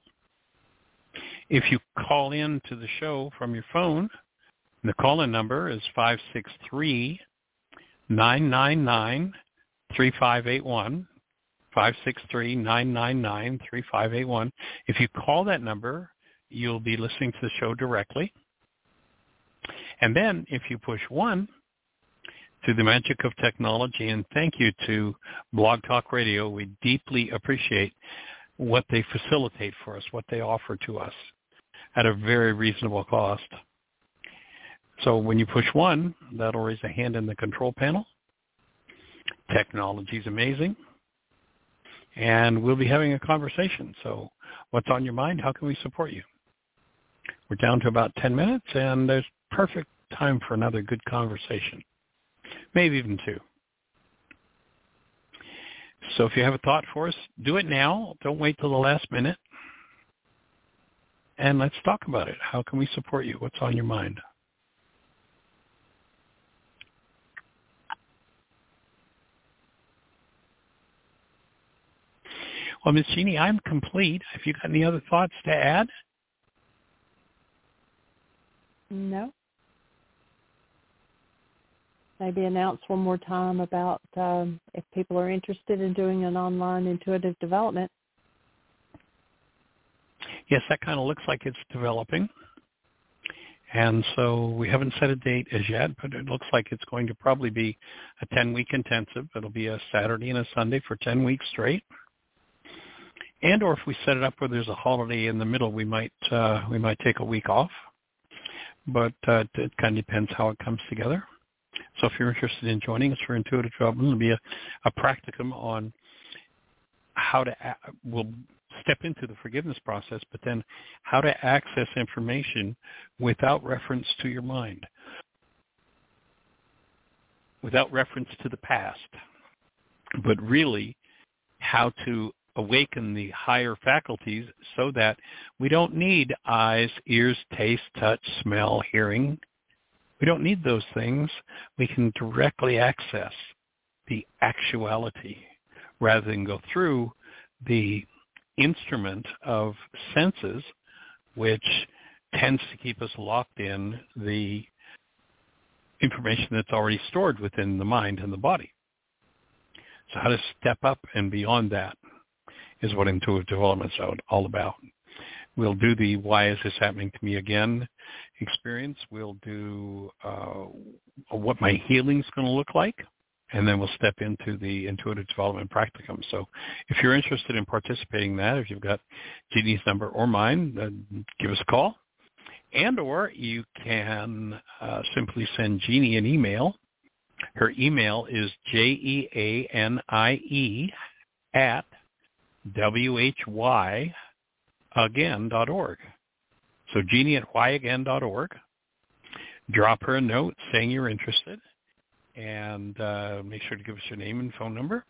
if you call in to the show from your phone, the call-in number is 563 999 3581. 563-999-3581. If you call that number, you'll be listening to the show directly. And then if you push 1 through the magic of technology, and thank you to Blog Talk Radio, we deeply appreciate what they facilitate for us, what they offer to us at a very reasonable cost. So when you push one, that'll raise a hand in the control panel. Technology is amazing. And we'll be having a conversation. So what's on your mind? How can we support you? We're down to about 10 minutes, and there's perfect time for another good conversation. Maybe even two. So if you have a thought for us, do it now. Don't wait till the last minute. And let's talk about it. How can we support you? What's on your mind? Well, Miss Jeanie, I'm complete. Have you got any other thoughts to add? No. Maybe announce one more time about um, if people are interested in doing an online intuitive development. Yes, that kind of looks like it's developing. And so we haven't set a date as yet, but it looks like it's going to probably be a 10-week intensive. It'll be a Saturday and a Sunday for 10 weeks straight. And or if we set it up where there's a holiday in the middle, we might uh, we might take a week off. But uh, it kind of depends how it comes together. So if you're interested in joining us for Intuitive Development, it'll be a, a practicum on how to, we'll step into the forgiveness process, but then how to access information without reference to your mind, without reference to the past, but really how to awaken the higher faculties so that we don't need eyes, ears, taste, touch, smell, hearing. We don't need those things. We can directly access the actuality rather than go through the instrument of senses, which tends to keep us locked in the information that's already stored within the mind and the body. So how to step up and beyond that is what intuitive development is all about. We'll do the why is this happening to me again experience. We'll do uh, what my healing is going to look like and then we'll step into the intuitive development practicum. So if you're interested in participating in that, if you've got Jeanie's number or mine, give us a call. And or you can uh, simply send Jeannie an email. Her email is J-E-A-N-I-E at W-H-Y again.org. So Jeanie at whyagain.org. Drop her a note saying you're interested and uh, make sure to give us your name and phone number.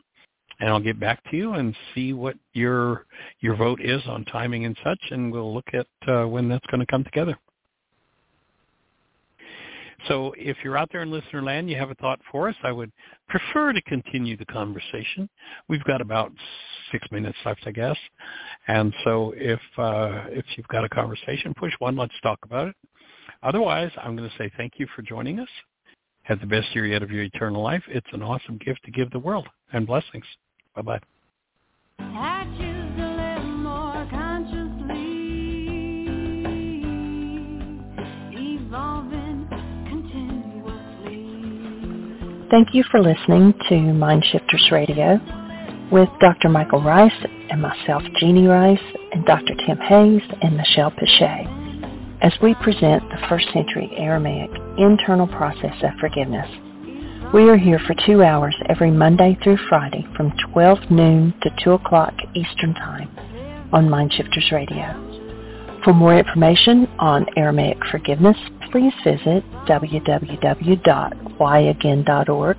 And I'll get back to you and see what your your vote is on timing and such, and we'll look at uh, when that's going to come together. So if you're out there in listener land, you have a thought for us, I would prefer to continue the conversation. We've got about six minutes left, I guess. And so if uh, if you've got a conversation, push one, let's talk about it. Otherwise, I'm going to say thank you for joining us. Have the best year yet of your eternal life. It's an awesome gift to give the world. And blessings. Bye-bye. Thank you for listening to Mindshifters Radio with Dr. Michael Ryce and myself, Jeanie Ryce, and Dr. Tim Hayes and Michelle Pichet as we present the first century Aramaic internal process of forgiveness. We are here for two hours every Monday through Friday from 12 noon to 2 o'clock Eastern Time on Mindshifters Radio. For more information on Aramaic forgiveness, please visit www.whyagain.org.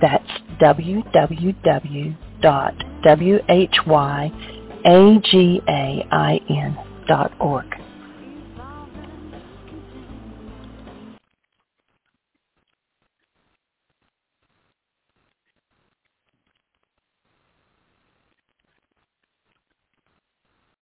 That's www.whyagain.org.